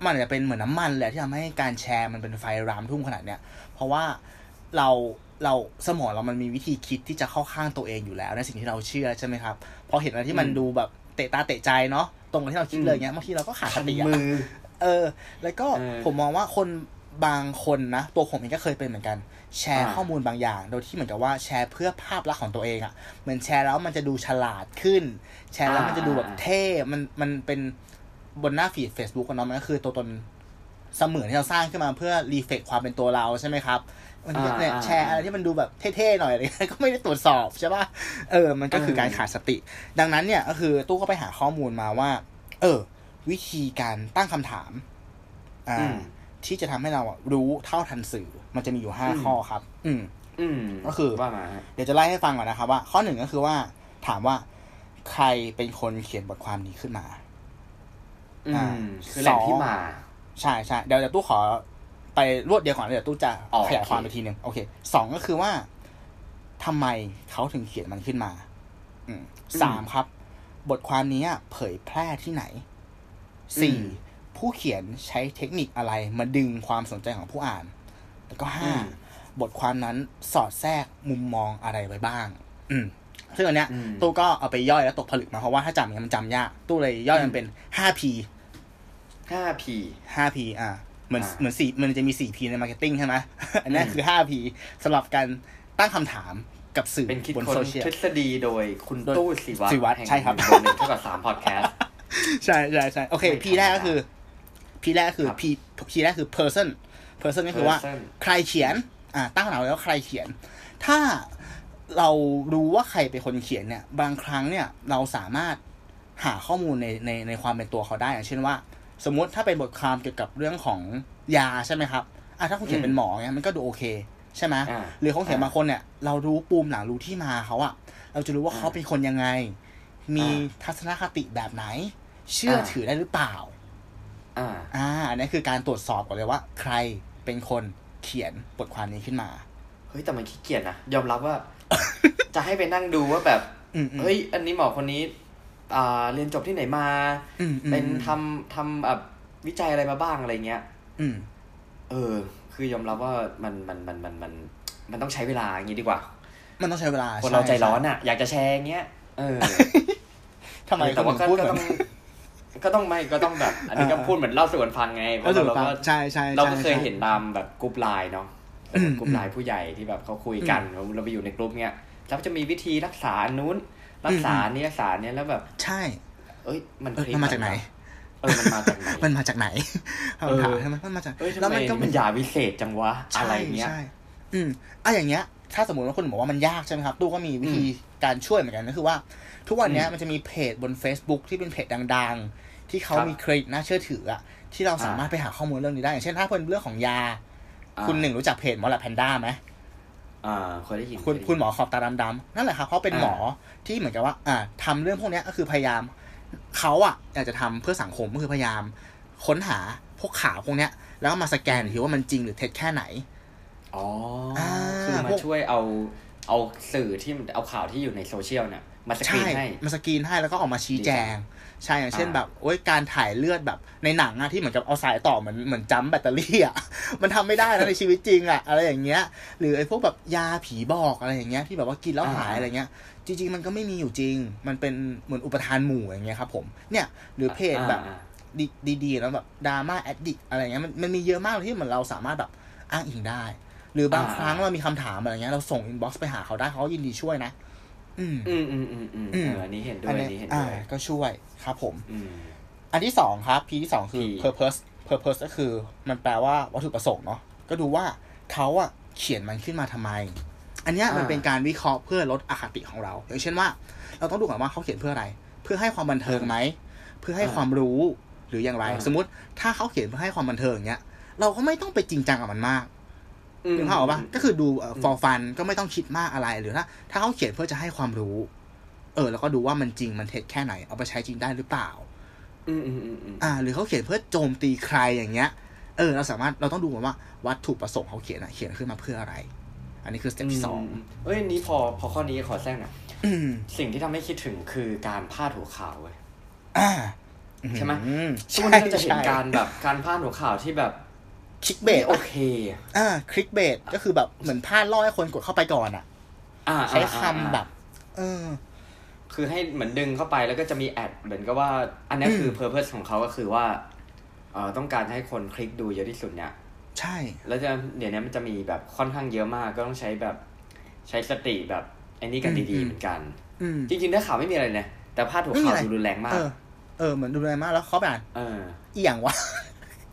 [SPEAKER 1] มันอาจจะเป็นเหมือนน้ำมันแหละที่ทำให้การแชร์มันเป็นไฟรามทุ่งขนาดเนี้ย เพราะว่าเราเราสมองเรามันมีวิธีคิดที่จะเข้าข้างตัวเองอยู่แล้วในสิ่งที่เราเชื่อใช่ไหมครับพอเห็นอะไรที่มัน
[SPEAKER 2] อืม
[SPEAKER 1] ดูแบบเตะตาเตะใจเนาะตรงกับที่เราคิดเลย
[SPEAKER 2] อืม
[SPEAKER 1] เงี้ยบางทีเราก็ขาดส
[SPEAKER 2] คัน
[SPEAKER 1] ติอะ
[SPEAKER 2] มือ
[SPEAKER 1] เออ แล้วก็
[SPEAKER 2] เออ
[SPEAKER 1] ผมมองว่าคนบางคนนะ ตัวผมเองก็เคยเป็นเหมือนกัน แชร์
[SPEAKER 2] อ่า
[SPEAKER 1] ข้อมูลบางอย่าง โดยที่เหมือนกับว่าแชร์เพื่อภาพลักษณ์ของตัวเองอะ่ะเหมือนแชร์แล้วมันจะดูฉลาดขึ้น แชร์แล้วมันจะดูแบบเท่ มันมันเป็น บนหน้าฟีด Facebook กันเนาะมันก็คือตัวตนเสมือนที่เราสร้างขึ้นมาเพื่อรีเฟกความเป็นตัวเราใช่ไหมครับมันก็เนี่ย
[SPEAKER 2] อ่า
[SPEAKER 1] แชร์อะไรที่มันดูแบบเท่ๆหน่อยอะไรเงี้ยก็ไม่ได้ตรวจสอบใช่ป่ะเออ มันก็คือการขาดสติ ดังนั้นเนี่ยก็คือตู้ก็ไปหาข้อมูลมาว่า เออ วิธีการตั้งคำถาม อ่า
[SPEAKER 2] อืม
[SPEAKER 1] ที่จะทำให้เราอะรู้เท่าทันสื่อ มันจะมีอยู่ห้า
[SPEAKER 2] อืม
[SPEAKER 1] ข้อครับ อืม
[SPEAKER 2] อืม
[SPEAKER 1] ก็คือ
[SPEAKER 2] ว่ามาฮะ
[SPEAKER 1] เดี๋ยวจะไล่ให้ฟังก่อนนะครับว่า ข้อหนึ่งก็คือว่า ถามว่าใครเป็นคนเขียนบทความนี้ขึ้นมา
[SPEAKER 2] อื
[SPEAKER 1] อ่า
[SPEAKER 2] มคือแหล่งที่
[SPEAKER 1] สอง
[SPEAKER 2] มา
[SPEAKER 1] ใช่ใช่เดี๋ยวเดี๋ยวตู้ขอไปรวดเดียวก่อนแล้วเดี๋ยวตู้จะ
[SPEAKER 2] อ๋อ
[SPEAKER 1] ขยายความ
[SPEAKER 2] โอเค
[SPEAKER 1] ไปทีหนึ่งโอเคสองก็คือว่าทำไมเขาถึงเขียนมันขึ้นมาอืมสามครับ บทความนี้เผยแพร่ที่ไหนสี่ผู้เขียนใช้เทคนิคอะไรมาดึงความสนใจของผู้อ่าน แล้วก็ห้า
[SPEAKER 2] อืม
[SPEAKER 1] บทความนั้นสอดแทรกมุมมองอะไรไว้บ้าง อืม ซึ่งอันเนี้ย
[SPEAKER 2] อืม
[SPEAKER 1] ตู้ก็เอาไปย่อยแล้วตกผลึกมาเพราะว่าถ้าจำอย่างนี้มันจำยาก ตู้เลยย่อยมันเป็นห้า P
[SPEAKER 2] ห้า P
[SPEAKER 1] ห้า P อะเหมือน
[SPEAKER 2] อ่า
[SPEAKER 1] เหมือนสี่มันจะมีสี่ P ใน marketing ใช่ไหมอันนี้
[SPEAKER 2] อืม
[SPEAKER 1] คือห้า P สำหรับการตั้งคำถามกับสื่อ
[SPEAKER 2] เป็นคิด
[SPEAKER 1] บน
[SPEAKER 2] ค้น
[SPEAKER 1] โซเชียล
[SPEAKER 2] ทฤษฎีโดยคุณ
[SPEAKER 1] โดย
[SPEAKER 2] ตู้ศิวัตร
[SPEAKER 1] ศิวัตร
[SPEAKER 2] แห่ง
[SPEAKER 1] ใช่ครับ
[SPEAKER 2] หนึ่งเท่ากับสามพอดแคสต์
[SPEAKER 1] ใช่ใช่ใช่โอเค
[SPEAKER 2] ไม่
[SPEAKER 1] P แรกก็คือ P แรกก็คือ
[SPEAKER 2] ครับ
[SPEAKER 1] P P แรกคือ person person ก็คือว่า
[SPEAKER 2] Person
[SPEAKER 1] ใครเขียน อ่าตั้งคำถามไว้ว่าใครเขียน ถ้า เรารู้ว่าใครเป็นคนเขียนเนี่ย บางครั้งเนี่ยเราสามารถหาข้อมูลในในในความเป็นตัวเขาได้อย่างเช่นว่า สมมุติถ้าเป็นบทความเกี่ยวกับเรื่องของยาใช่ไหมครับอะถ้าคุณเขียนเป็นหมอเนี่ยมันก็ดูโอเคใช่ไหม
[SPEAKER 2] อ่า
[SPEAKER 1] หรือเขาเขียน
[SPEAKER 2] อ่า
[SPEAKER 1] บางคนเนี่ย เรารู้ปูมหลังรู้ที่มาเขาอะเราจะรู้ว่า
[SPEAKER 2] อ่า
[SPEAKER 1] เขาเป็นคนยังไง มี
[SPEAKER 2] อ่า
[SPEAKER 1] ทัศนคติแบบไหน เชื่ออาถือได้หรือเปล่า
[SPEAKER 2] อ่า
[SPEAKER 1] อ่าอันนี้คือการตรวจสอบก่อนเลยว่า ใครเป็นคนเขียนบทความนี้ขึ้นมา
[SPEAKER 2] เฮ้ยแต่มันขี้เกียจนะยอมรับว่า จะให้ไปนั่งดูว่าแบบ
[SPEAKER 1] อืมอืม
[SPEAKER 2] เฮ้ย อันนี้หมอคนนี้ อ่า เรียนจบที่ไหนมา
[SPEAKER 1] อืมอืม
[SPEAKER 2] เป็นทำทำแบบวิจัยอะไรมาบ้างอะไรเงี้ย
[SPEAKER 1] อืม
[SPEAKER 2] เออ คือยอมรับว่ามันมันมันมันมัน มันต้องใช้เวลาอย่างนี้ดีกว่า
[SPEAKER 1] มันต้องใช้เวลา
[SPEAKER 2] คนเราใจร้อน
[SPEAKER 1] ช่
[SPEAKER 2] อะ อยากจะแชร์อย่างเงี้ย เออ
[SPEAKER 1] ทำไม
[SPEAKER 2] แต่ว่า
[SPEAKER 1] คุณ
[SPEAKER 2] ก็
[SPEAKER 1] ถึงพูด
[SPEAKER 2] ก็
[SPEAKER 1] เหมื
[SPEAKER 2] ต้
[SPEAKER 1] อ
[SPEAKER 2] อนงก็ต้องไม่ก็ต้องแบบ อันนี้ก็พูดเหมือนเล่าสู่กันฟังไงเพ
[SPEAKER 1] ก็
[SPEAKER 2] ราะ
[SPEAKER 1] ถือ
[SPEAKER 2] เรา
[SPEAKER 1] ว่า
[SPEAKER 2] ก็
[SPEAKER 1] ใช่ใช่
[SPEAKER 2] เรา
[SPEAKER 1] ใช่
[SPEAKER 2] ก็เคย
[SPEAKER 1] ใช่
[SPEAKER 2] เห็นตามแบบกลุ่มไลน์เนาะ
[SPEAKER 1] อืม
[SPEAKER 2] กลุ่มไลน์ผู้ใหญ่ที่แบบเขาคุยกันเราไปอยู่ในกลุ่มเนี้ยแล้วจะมีวิธีรักษาอันนู้น รักษาอันนี้รักษาอันเนี้ยแล้วแบบ
[SPEAKER 1] ใช่
[SPEAKER 2] เอ้ย มัน
[SPEAKER 1] เออ
[SPEAKER 2] คลิ
[SPEAKER 1] มันมาจากไหน
[SPEAKER 2] เออ มันมาจากไหน
[SPEAKER 1] มันมาจากไหน
[SPEAKER 2] เออ
[SPEAKER 1] คำถามใช่ไหมมันมาจาก
[SPEAKER 2] เอ้ยทำ
[SPEAKER 1] แล้ว
[SPEAKER 2] ไม
[SPEAKER 1] มันก็
[SPEAKER 2] มันยาวิเศษจังวะ อะไรเงี้ย
[SPEAKER 1] ใช่อืมอะอย่างเงี้ย ถ้าสมมติว่าคนบอกว่ามันยากใช่ไหมครับ ตู้ก็มีวิธีการช่วยเหมือนกันก็คือว่า ทุกวันเนี้ย
[SPEAKER 2] อืม
[SPEAKER 1] มันจะมีเพจบน Facebook ที่เป็นเพจดัง ๆ ที่เขา
[SPEAKER 2] ครับ
[SPEAKER 1] มีเครดิตน่าเชื่อถืออะที่เราสามารถไปหาข้อมูลเรื่องนี้ได้ อย่างเช่นถ้าเป็นเรื่องของยา
[SPEAKER 2] อ่า
[SPEAKER 1] คุณหนึ่งรู้จักเพจหมอแลบแพนด้าไหม
[SPEAKER 2] อ่าเคยได้ยิน
[SPEAKER 1] คุณ
[SPEAKER 2] เยได้ยิน
[SPEAKER 1] คุณหมอขอบตาดำๆนั่นแหละครับเขาเป็น
[SPEAKER 2] อ่า
[SPEAKER 1] หมอที่เหมือนกับว่า อ่าทำเรื่องพวกเนี้ยก็คือพยายามเขาอะอยากจะทำเพื่อสังคมก็คือพยายาม ค้นหาพวกข่าวพวกเนี้ย แล้วก็มาสแกนอีกทีว่ามันจริงหรือเท็จแค่ไหน
[SPEAKER 2] อ๋อ
[SPEAKER 1] อ่า
[SPEAKER 2] คือมา
[SPEAKER 1] พวก
[SPEAKER 2] ช่วยเอาเอาสื่อที่มันเอาข่าวที่อยู่ในโซเชียลเนี่ยมาสกรีนให้
[SPEAKER 1] มาสกรีนให้แล้วก็ออกมาชี้แจง ใช่อย่างเช่น
[SPEAKER 2] อ่า
[SPEAKER 1] แบบโอ้ยการถ่ายเลือดแบบในหนังอะที่เหมือนกับเอาสายต่อเหมือนเหมือนจัมป์แบตเตอรี่อะมันทำไม่ได้นะในชีวิตจริงอะอะไรอย่างเงี้ย หรือไอ้พวกแบบยาผีบอกอะไรอย่างเงี้ยที่แบบว่ากินแล้วหายอะไรเงี้ย จริง ๆ มันก็ไม่มีอยู่จริง มันเป็นเหมือนอุปทานหมู่อย่างเงี้ยครับผมเนี่ย หรือเพจแบบ
[SPEAKER 2] อ่า
[SPEAKER 1] ดีดีๆแล้วแบบ Drama-addict อะไรเงี้ยมันมันมีเยอะมากเลยที่เหมือนเราสามารถแบบอ้างอิงได้ หรือบาง
[SPEAKER 2] อ่า
[SPEAKER 1] ครั้งเรามีคำถามอะไรเงี้ยเราส่ง inbox ไปหาเขาได้เขาก็ยินดีช่วยนะ อืม
[SPEAKER 2] อืมอืมอืมอืม
[SPEAKER 1] อืม
[SPEAKER 2] เอออันนี้เห็นด้วย
[SPEAKER 1] อัน
[SPEAKER 2] อัน
[SPEAKER 1] นี้
[SPEAKER 2] นี้เห็น
[SPEAKER 1] อ่า
[SPEAKER 2] ด้วย
[SPEAKER 1] ก็ช่วยครับผม
[SPEAKER 2] อืม
[SPEAKER 1] อันที่สองครับ P ที่สองคือ
[SPEAKER 2] P
[SPEAKER 1] purpose purpose ก็คือมันแปลว่าวัตถุประสงค์เนาะก็ดูว่าเขาอะเขียนมันขึ้นมาทำไม อันเนี้ยมัน
[SPEAKER 2] อ่า
[SPEAKER 1] เป็นการวิเคราะห์เพื่อลดอคติของเรา อย่างเช่นว่า เราต้องดูก่อนว่าเขาเขียนเพื่ออะไร เพื่อให้ความบันเทิงไหม เพื่อให้ความรู้หรืออย่างไร
[SPEAKER 2] อ่า
[SPEAKER 1] สมมุติถ้าเขาเขียนเพื่อให้ความบันเทิงเนี้ย เราก็ไม่ต้องไปจริงจังกับมันมาก
[SPEAKER 2] อืม
[SPEAKER 1] ถึงภาพออกปะก็คือดูเอ่อ
[SPEAKER 2] อืม
[SPEAKER 1] for fun ก็ไม่ต้องคิดมากอะไรหรือถ้าถ้าเขาเขียนเพื่อจะให้ความรู้ เออ แล้วก็ดูว่ามันจริงมันเท็จแค่ไหน เอาไปใช้จริงได้หรือเปล่า
[SPEAKER 2] อืมอืมอืมอืม
[SPEAKER 1] อ่า หรือเขาเขียนเพื่อโจมตีใครอย่างเงี้ย เออ เราสามารถเราต้องดูก่อนว่าวัตถุประสงค์เขาเขียนอะเขียนขึ้นมาเพื่ออะไร อันนี้คือ step ที่สอง
[SPEAKER 2] เอ้ยอันนี้พอพอข้อนี้ขอแทรกหน่อย
[SPEAKER 1] อืม
[SPEAKER 2] สิ่งที่ทำให้คิดถึงคือการพาดหัวข่าวเว้ย
[SPEAKER 1] อ่า
[SPEAKER 2] ใช่ไหม
[SPEAKER 1] อื
[SPEAKER 2] ช่วง
[SPEAKER 1] ใช่
[SPEAKER 2] นี้เราจะเห็น
[SPEAKER 1] ใช่
[SPEAKER 2] การแบบการพาดหัวข่าวที่แบบ
[SPEAKER 1] คลิกเบ
[SPEAKER 2] ไม่โอเคอะ
[SPEAKER 1] อ่า clickbait ก็คือแบบเหมือนพาดล่อให้คนกดเข้าไปก่อนอะ
[SPEAKER 2] อ่า
[SPEAKER 1] ใช้
[SPEAKER 2] อ่า
[SPEAKER 1] คำ
[SPEAKER 2] อ่า
[SPEAKER 1] แบบ เออ
[SPEAKER 2] คือให้เหมือนดึงเข้าไปแล้วก็จะมี ad เหมือนกับว่า อันนี้คือ purpose ของเขาก็คือว่าเอ่อต้องการให้คนคลิกดูเยอะที่สุดเนี่ย
[SPEAKER 1] ใช่
[SPEAKER 2] แล้วจะเดี๋ยวนี้มันจะมีแบบค่อนข้างเยอะมากก็ต้องใช้แบบใช้สติแบบไอ้นี่กันดีๆเหมือนกัน
[SPEAKER 1] อืม
[SPEAKER 2] จริงๆถ้าข่าวไม่มีอะไรเนี่ยแต่พาดหัว
[SPEAKER 1] ไม่มี
[SPEAKER 2] ข่าว
[SPEAKER 1] อะไร
[SPEAKER 2] ดูรุนแรงมา
[SPEAKER 1] เอกอเออ เหมือนดูแลมากแล้วเขาแบบ
[SPEAKER 2] เออ
[SPEAKER 1] อีหยังวะแ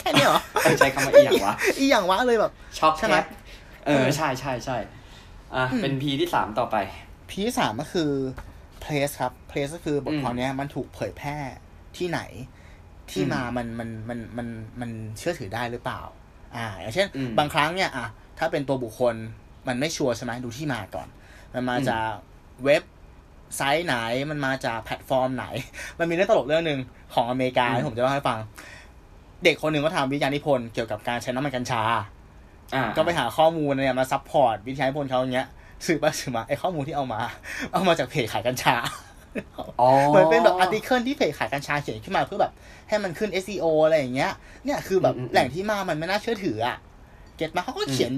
[SPEAKER 1] ค่เนี้ยเหรอ
[SPEAKER 2] เออใช้คำว่าอีหยังวะ
[SPEAKER 1] อีหยังวะเลยแบบ
[SPEAKER 2] ช็อก
[SPEAKER 1] ใช่ไหม
[SPEAKER 2] แคปเออใช่ใช่ใช่อะ
[SPEAKER 1] อืม
[SPEAKER 2] เป็น P ที่สามต่อไป
[SPEAKER 1] พีที่สามก็คือ place ครับ place ก็คือบท
[SPEAKER 2] อืม
[SPEAKER 1] ความเนี้ยมันถูกเผยแพร่ที่ไหน ที่
[SPEAKER 2] อืม
[SPEAKER 1] มามันมันมันมันมันเชื่อถือได้หรือเปล่า อ่า อย่างเช่น
[SPEAKER 2] อืม
[SPEAKER 1] บางครั้งเนี่ยอะถ้าเป็นตัวบุคคลมันไม่ชัวร์ใช่ไหมดูที่มาก่อน มันมา
[SPEAKER 2] อืม
[SPEAKER 1] จากเว็บไซต์ไหนมันมาจากแพลตฟอร์มไหน มันมีเรื่องตลกเรื่องหนึ่งของอเมริกาที่ผมจะเล่าให้ฟัง เด็กคนหนึ่งก็ทำวิทยานิพนธ์เกี่ยวกับการใช้น้ำมันกัญชา
[SPEAKER 2] อ่า
[SPEAKER 1] ก็ไปหาข้อมูลเนี่ยมา support วิทยานิพนธ์เขาอย่างเงี้ยสืบไปสืบมาไอ้ข้อมูลที่เอามา เอามาจากเพจขายกัญชา
[SPEAKER 2] อ๋อ
[SPEAKER 1] เหมือนเป็นแบบ article ที่เพจขายกัญชาเขียนขึ้นมาเพื่อแบบให้มันขึ้น SEO อะไรอย่างเงี้ย เนี่ยคือแบบ
[SPEAKER 2] อืมอืม
[SPEAKER 1] แหล่งที่มามันไม่น่าเชื่อถืออะ get มาเขาก็เขียน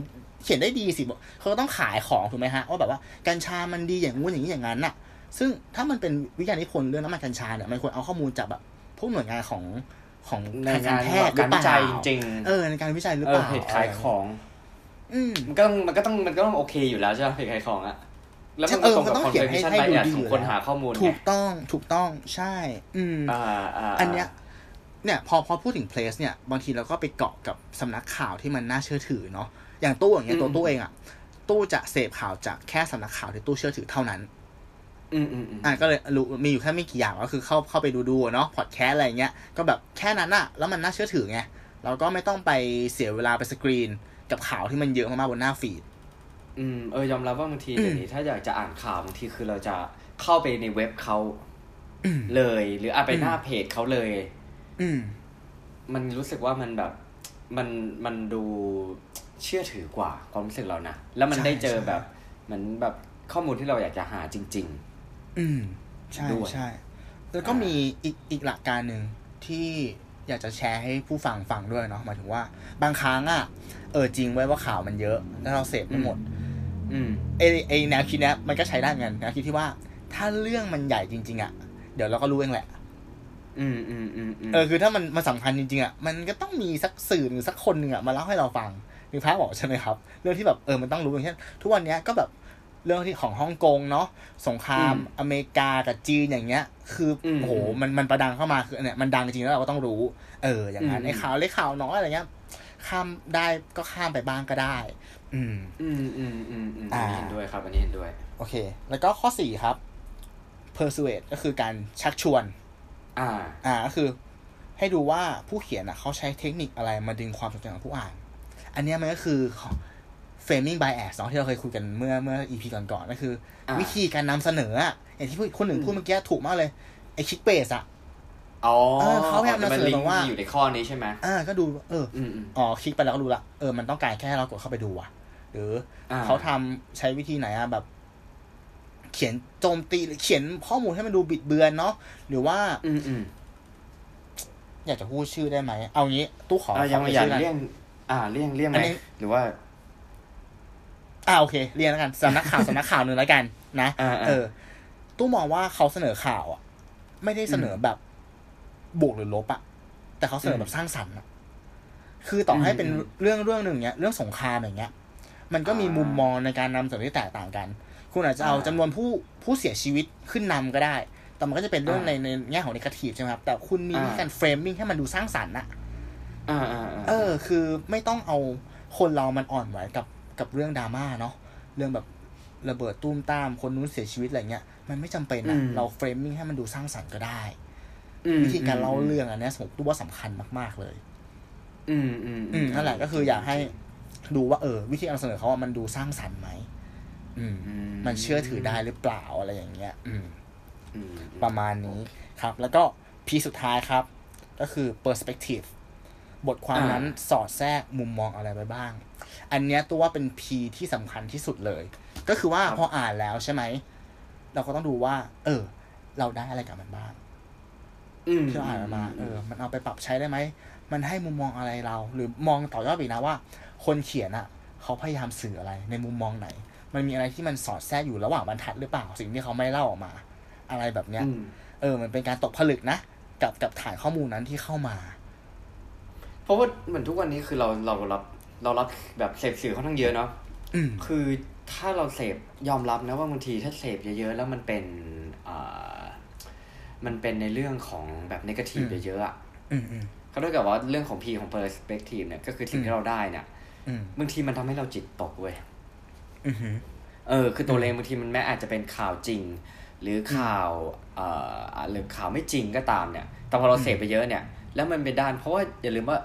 [SPEAKER 1] เขียนได้ดีสิบอกเขาก็ต้องขายของถูกไหมฮะว่าแบบว่ากัญชามันดีอย่างงู้นอย่างนี้อย่างนั้นน่ะ ซึ่งถ้ามันเป็นวิทยานิพนธ์เรื่องน้ำมันกัญชาเนี่ยมันควรเอาข้อมูลจากแบบพวกหน่วยงานของ ของ
[SPEAKER 2] ใน
[SPEAKER 1] ทาง
[SPEAKER 2] กา
[SPEAKER 1] การรแพทย์หรื
[SPEAKER 2] กา
[SPEAKER 1] อ
[SPEAKER 2] ร
[SPEAKER 1] เป
[SPEAKER 2] วิ
[SPEAKER 1] ล่า
[SPEAKER 2] จัยจริง
[SPEAKER 1] เออในการวิจัยหรือ
[SPEAKER 2] เอ
[SPEAKER 1] เป
[SPEAKER 2] อ
[SPEAKER 1] ล่า
[SPEAKER 2] เพจขายของ
[SPEAKER 1] อืม
[SPEAKER 2] มันก็ต้องมันก็ต้องมันก็ต้องโอเคอยู่แล้วใช่ไหมเพจขายของอะแล้วมัน
[SPEAKER 1] เอ
[SPEAKER 2] ก็
[SPEAKER 1] อ
[SPEAKER 2] ตรงกับ
[SPEAKER 1] มันต้อง
[SPEAKER 2] คอน
[SPEAKER 1] เขีย
[SPEAKER 2] เฟ
[SPEAKER 1] น
[SPEAKER 2] อ
[SPEAKER 1] ให้
[SPEAKER 2] ร์ชัน
[SPEAKER 1] ให้
[SPEAKER 2] ไบ
[SPEAKER 1] ดู
[SPEAKER 2] แอด
[SPEAKER 1] ดี
[SPEAKER 2] ของ
[SPEAKER 1] อยู่
[SPEAKER 2] คน
[SPEAKER 1] แล้ว
[SPEAKER 2] หาข้อมูล
[SPEAKER 1] ถู
[SPEAKER 2] ไง
[SPEAKER 1] กต้องถูกต้องใช่ อืม
[SPEAKER 2] อ่าอ่า
[SPEAKER 1] อันเนี้ยเนี่ยพอพอพูดถึง place เนี่ยบางทีเราก็ไปเกาะกับสำนักข่าวที่มันน่าเชื่อถือเนาะอย่างตู้อย่างเงี้ยตัวตู้เองอะตู้จะเสพข่าวจากแค่สำนักข่าวที่ตู้เชื่อถือเท่านั้น
[SPEAKER 2] อืมอืมอืม
[SPEAKER 1] อะก็เลยรู้มีอยู่แค่ไม่กี่อย่างก็คือเข้าเข้าไปดูดูๆเนาะพอดแคสอะไรเงี้ยก็แบบแค่นั้นอะแล้วมันน่าเชื่อถือไงเราก็ไม่ต้องไปเสียเวลาไปสกรีน กับข่าวที่มันเยอะมากๆบนหน้าฟีด
[SPEAKER 2] อืมเออยอมรับว่าบางที
[SPEAKER 1] อืม
[SPEAKER 2] เดี๋ยวนี้ถ้าอยากจะอ่านข่าวบางทีคือเราจะเข้าไปในเว็บเขา
[SPEAKER 1] อืม
[SPEAKER 2] เลย หรืออะไป
[SPEAKER 1] อืม
[SPEAKER 2] หน้าเพจเขาเลย
[SPEAKER 1] อืม
[SPEAKER 2] มันรู้สึกว่ามันแบบมันมันดูเชื่อถือกว่าความรู้สึกเรานะแล้วมัน
[SPEAKER 1] ใช่
[SPEAKER 2] ได้เจอ
[SPEAKER 1] ใช่
[SPEAKER 2] แบบเหมือนแบบข้อมูลที่เราอยากจะหาจริง
[SPEAKER 1] อืม ใช่
[SPEAKER 2] ด้วย
[SPEAKER 1] ใช่ แล้วก็
[SPEAKER 2] อ่ามี
[SPEAKER 1] มีอีกอีกหลักการหนึ่งที่อยากจะแชร์ให้ผู้ฟังฟังด้วยเนาะหมายถึงว่า บางครั้งอะ เออจริงไว้ยว่าข่าวมันเยอะ แล้วเราเสพไม่หมด
[SPEAKER 2] ๆอืม
[SPEAKER 1] ไอไอแนวคิดเนี้ยมันก็ใช้ได้เหมือนกันแนวคิดที่ว่า ถ้าเรื่องมันใหญ่จริง ๆ อะ เดี๋ยวเราก็รู้เองแหละอ
[SPEAKER 2] อืมอืมอืมอืม
[SPEAKER 1] เออคือถ้ามันมันสำคัญจริงๆอะมันก็ต้องมีสักสื่อหรือสักคนหนึ่งอะมาเล่าให้เราฟังนึกภาพบอกใช่ไหมครับ เรื่องที่แบบเออมันต้องรู้อย่างเช่นทุกวันเนี้ยก็แบบ เรื่องที่ของฮ่องกงเนาะสงครามอเมริกากับจีนอย่างเงี้ย คืออโอ้โหมันมันประดังเข้ามาคือเนี่ยมันดังจริงๆแล้วเราก็ต้องรู้ เออ อย่างนั้นไอ้ข่าวเล็กข่าวน้อยอะไรเงี้ย ข้ามได้ก็ข้ามไปบ้างก็ได้ อืม
[SPEAKER 2] อืมอืมอืมอืม
[SPEAKER 1] อ่า
[SPEAKER 2] อันนี้เห็นด้วยครับอันนี้เห็นด้วย
[SPEAKER 1] โอเค แล้วก็ข้อสี่ครับ persuade ก็คือการชักชวน
[SPEAKER 2] อ่า
[SPEAKER 1] อ่าก็คือ ให้ดูว่าผู้เขียนอะเขาใช้เทคนิคอะไรมาดึงความสนใจของผู้อ่าน อันเนี้ยมันก็คือ framing bias เนาะที่เราเคยคุยกันเมื่อเมื่อ EP ก่อนๆก็คือ
[SPEAKER 2] อ่า
[SPEAKER 1] วิธีการนำเสนออะอย่างที่คนหนึ่งพูดเมื่อกี้ถูกมากเลยไอคิกเบสอะ
[SPEAKER 2] อ๋อ
[SPEAKER 1] เออเขาพยายามนำเสนอ
[SPEAKER 2] ลิง
[SPEAKER 1] ว่า
[SPEAKER 2] ก์อยู่ในข้อนี้ใช่ไหม
[SPEAKER 1] อ่าก็ดู เออ
[SPEAKER 2] อืมอืม
[SPEAKER 1] อ๋อคลิกไปแล้วก็รู้ละเออมันต้องการแค่ให้เรากดเข้าไปดูอะ หรืออาเขาทำใช้วิธีไหนอะแบบ เขียนโจมตีหรือเขียนข้อมูลให้มันดูบิดเบือนเนาะหรือว่า
[SPEAKER 2] อืมอืม
[SPEAKER 1] อยากจะพูดชื่อได้ไหม เอางี้ ตู้ขอ
[SPEAKER 2] อ่ายังไม่
[SPEAKER 1] ข
[SPEAKER 2] อยาก
[SPEAKER 1] ชื่กัน
[SPEAKER 2] เลี่ยง อ่าเลี่ยงเลี่ยงไห
[SPEAKER 1] อั
[SPEAKER 2] ม
[SPEAKER 1] นนี้
[SPEAKER 2] หรือว่า
[SPEAKER 1] อ่าโอเค เรียนแล้วกันสำนักข่าวสำนักข่าวหนึ่งแล้วกัน นะ
[SPEAKER 2] อ่าๆ
[SPEAKER 1] เออ ตู้มองว่าเขาเสนอข่าวอะ ไม่ได้เสนอแบบบวกหรือลบอะ แต่เขาเสนอแบบสร้างสรรค์อะคือต่อให้เป็น
[SPEAKER 2] อืม
[SPEAKER 1] เรื่องเรื่องหนึ่งเนี้ย เรื่องสงครามอย่างเงี้ย มันก็มี
[SPEAKER 2] อ่ามุ
[SPEAKER 1] มุมมองในการนำเสนอที่แตกต่างกัน คุณอาจจะเอา
[SPEAKER 2] อ่า
[SPEAKER 1] จำนวนผู้ผู้เสียชีวิตขึ้นนำก็ได้ แต่มันก็จะเป็นเรื่อง
[SPEAKER 2] อ่า
[SPEAKER 1] ในในแง่ของ negative ใช่ไหมครับ แต่คุณมี
[SPEAKER 2] อ่า
[SPEAKER 1] วิธีการ framing ให้มันดูสร้างสรรค์อะ
[SPEAKER 2] อ่าอ่าอ่า
[SPEAKER 1] เออ คือไม่ต้องเอาคนเรามันอ่อนไหวกับ กับเรื่องดราม่าเนาะเรื่องแบบระเบิดตุ้มตามคนนู้นเสียชีวิตอะไรเงี้ยมันไม่จำเป็นนะเรา framing ให้มันดูสร้างสรรค์ก็ได้
[SPEAKER 2] อืม
[SPEAKER 1] วิธีการเล่าเรื่องอันเนี้ยผมคิดว่าสำคัญมาก ๆเลย
[SPEAKER 2] อืมอืม
[SPEAKER 1] อืมนั่นแหละก็คืออยากให้ดูว่าเออ วิธีการนำเสนอเขาว่ามันดูสร้างสรรค์ไหมอืม
[SPEAKER 2] อื
[SPEAKER 1] มันเชื่อถือได้หรือเปล่าอะไรอย่างเงี้ยอืม
[SPEAKER 2] อืม
[SPEAKER 1] ประมาณนี้ครับ แล้วก็พีสุดท้ายครับ ก็คือ perspective บทความนั้นสอดแทรกมุมมองอะไรไปบ้าง อันเนี้ยตัวว่าเป็นพีที่สำคัญที่สุดเลย ก็คือว่าพออ่านแล้วใช่ไหม เราก็ต้องดูว่า เออ เราได้อะไรกับมันบ้าง
[SPEAKER 2] อืม
[SPEAKER 1] ที่เราอ่านมันมา เออ มันเอาไปปรับใช้ได้ไหม มันให้มุมมองอะไรเรา หรือมองต่อยอดไปอีกนะว่า คนเขียนอะเขาพยายามสื่ออะไรในมุมมองไหน มันมีอะไรที่มันสอดแทรกอยู่ระหว่างบรรทัดหรือเปล่า สิ่งที่เขาไม่เล่าออกมา อะไรแบบเนี้ย
[SPEAKER 2] อืม
[SPEAKER 1] เออ มันเป็นการตกผลึกนะ กับกับฐานข้อมูลนั้นที่เข้ามา
[SPEAKER 2] เพราะว่าเหมือนทุกวันนี้คือเราเรารับ เรารับแบบเสพสื่อค่อนข้างเยอะเนาะ
[SPEAKER 1] อืม
[SPEAKER 2] คือถ้าเราเสพยอมรับนะว่าบางทีถ้าเสพเยอะๆแล้วมันเป็นอ่ามันเป็นในเรื่องของแบบนกาทีฟ
[SPEAKER 1] อืม
[SPEAKER 2] เยอะๆอะ
[SPEAKER 1] อืมอืม
[SPEAKER 2] เขาด้วยกับว่าเรื่องของ P ของ perspective เนี่ยก็คือสิ่ง
[SPEAKER 1] อืม
[SPEAKER 2] ที่เราได้เนี่ย
[SPEAKER 1] อืม
[SPEAKER 2] บางทีมันทำให้เราจิตตกเว้ย
[SPEAKER 1] อืม
[SPEAKER 2] เออ คือตัวเลงบางทีมันแม้อาจจะเป็นข่าวจริง หรือข่าวเอ่อหรือข่าวไม่จริงก็ตามเนี่ย แต่พอเราเสพไปเยอะเนี่ย แล้วมันเป็นด้านเพราะว่าอย่าลืมว่า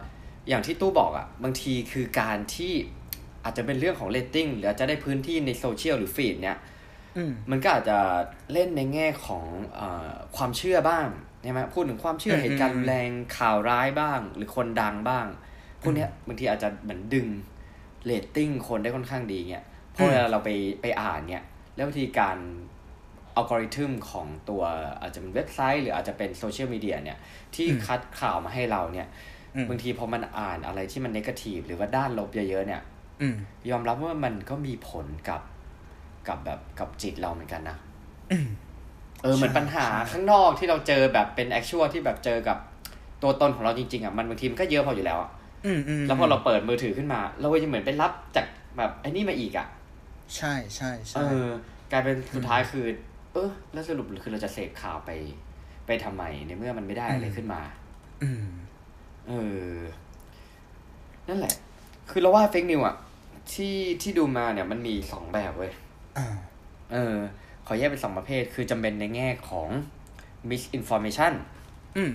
[SPEAKER 2] อย่างที่ตู้บอกอะ่ะบางทีคือการที่อาจจะเป็นเรื่องของเรตติ้งหรืออาจจะได้พื้นที่ในโซเชียลหรือ feed เนี่ย
[SPEAKER 1] อืม
[SPEAKER 2] มันก็อาจจะเล่นในแง่ของเออความเชื่อบ้างใช่ไหมพูดถึงความเชื่อ
[SPEAKER 1] อืม
[SPEAKER 2] เหตุการณ์
[SPEAKER 1] อืม
[SPEAKER 2] รุนแรงข่าวร้ายบ้าง หรือคนดังบ้างพวกเนี้ยบางทีอาจจะเหมือนดึงเรตติ้งคนได้ค่อนข้างดีเงี้ยเพราะเวลาเราไปไปอ่านเนี่ยแล้ววิธีการอัลกอริทึมของตัวอาจจะเป็นเว็บไซต์ หรืออาจจะเป็นโซเชียลมีเดียเนี่ยที่
[SPEAKER 1] อืม
[SPEAKER 2] คัดข่าวมาให้เราเนี่ย
[SPEAKER 1] อืม
[SPEAKER 2] บางทีพอมันอ่านอะไรที่มัน negative หรือว่าด้านลบเยอะๆเนี่ย
[SPEAKER 1] อืม
[SPEAKER 2] ยอมรับว่ามันก็มีผลกับกับแบบกับจิตเราเหมือนกันนะ
[SPEAKER 1] อืม
[SPEAKER 2] เออเหมือน
[SPEAKER 1] ใช่
[SPEAKER 2] ปัญหา
[SPEAKER 1] ใช่
[SPEAKER 2] ข้างนอกที่เราเจอแบบเป็นแอคชวลที่แบบเจอกับตัวตนของเราจริงๆอะมันบางทีมันก็เยอะพออยู่แล้วอะ
[SPEAKER 1] อืมอืม
[SPEAKER 2] แล้วพอเราเปิดมือถือขึ้นมา เราก็จะเหมือนไปรับจากแบบไอ้นี่มาอีกอะ
[SPEAKER 1] ใช่ใช่
[SPEAKER 2] เอ
[SPEAKER 1] ใช่
[SPEAKER 2] อกลายเป็นสุดท้ายคือ เออแล้วสรุปคือเราจะเสพข่าวไป ไปทำไมในเมื่อมันไม่ได้อะไรขึ้นมา
[SPEAKER 1] อืม
[SPEAKER 2] เออ นั่นแหละ คือเราว่าเฟกนิวอะ ที่ที่ดูมาเนี่ยมันมีสองแบบเว้ย
[SPEAKER 1] อ่า
[SPEAKER 2] เออ ขอแยกเป็นสองประเภท คือจำเป็นในแง่ของ misinformation
[SPEAKER 1] อืม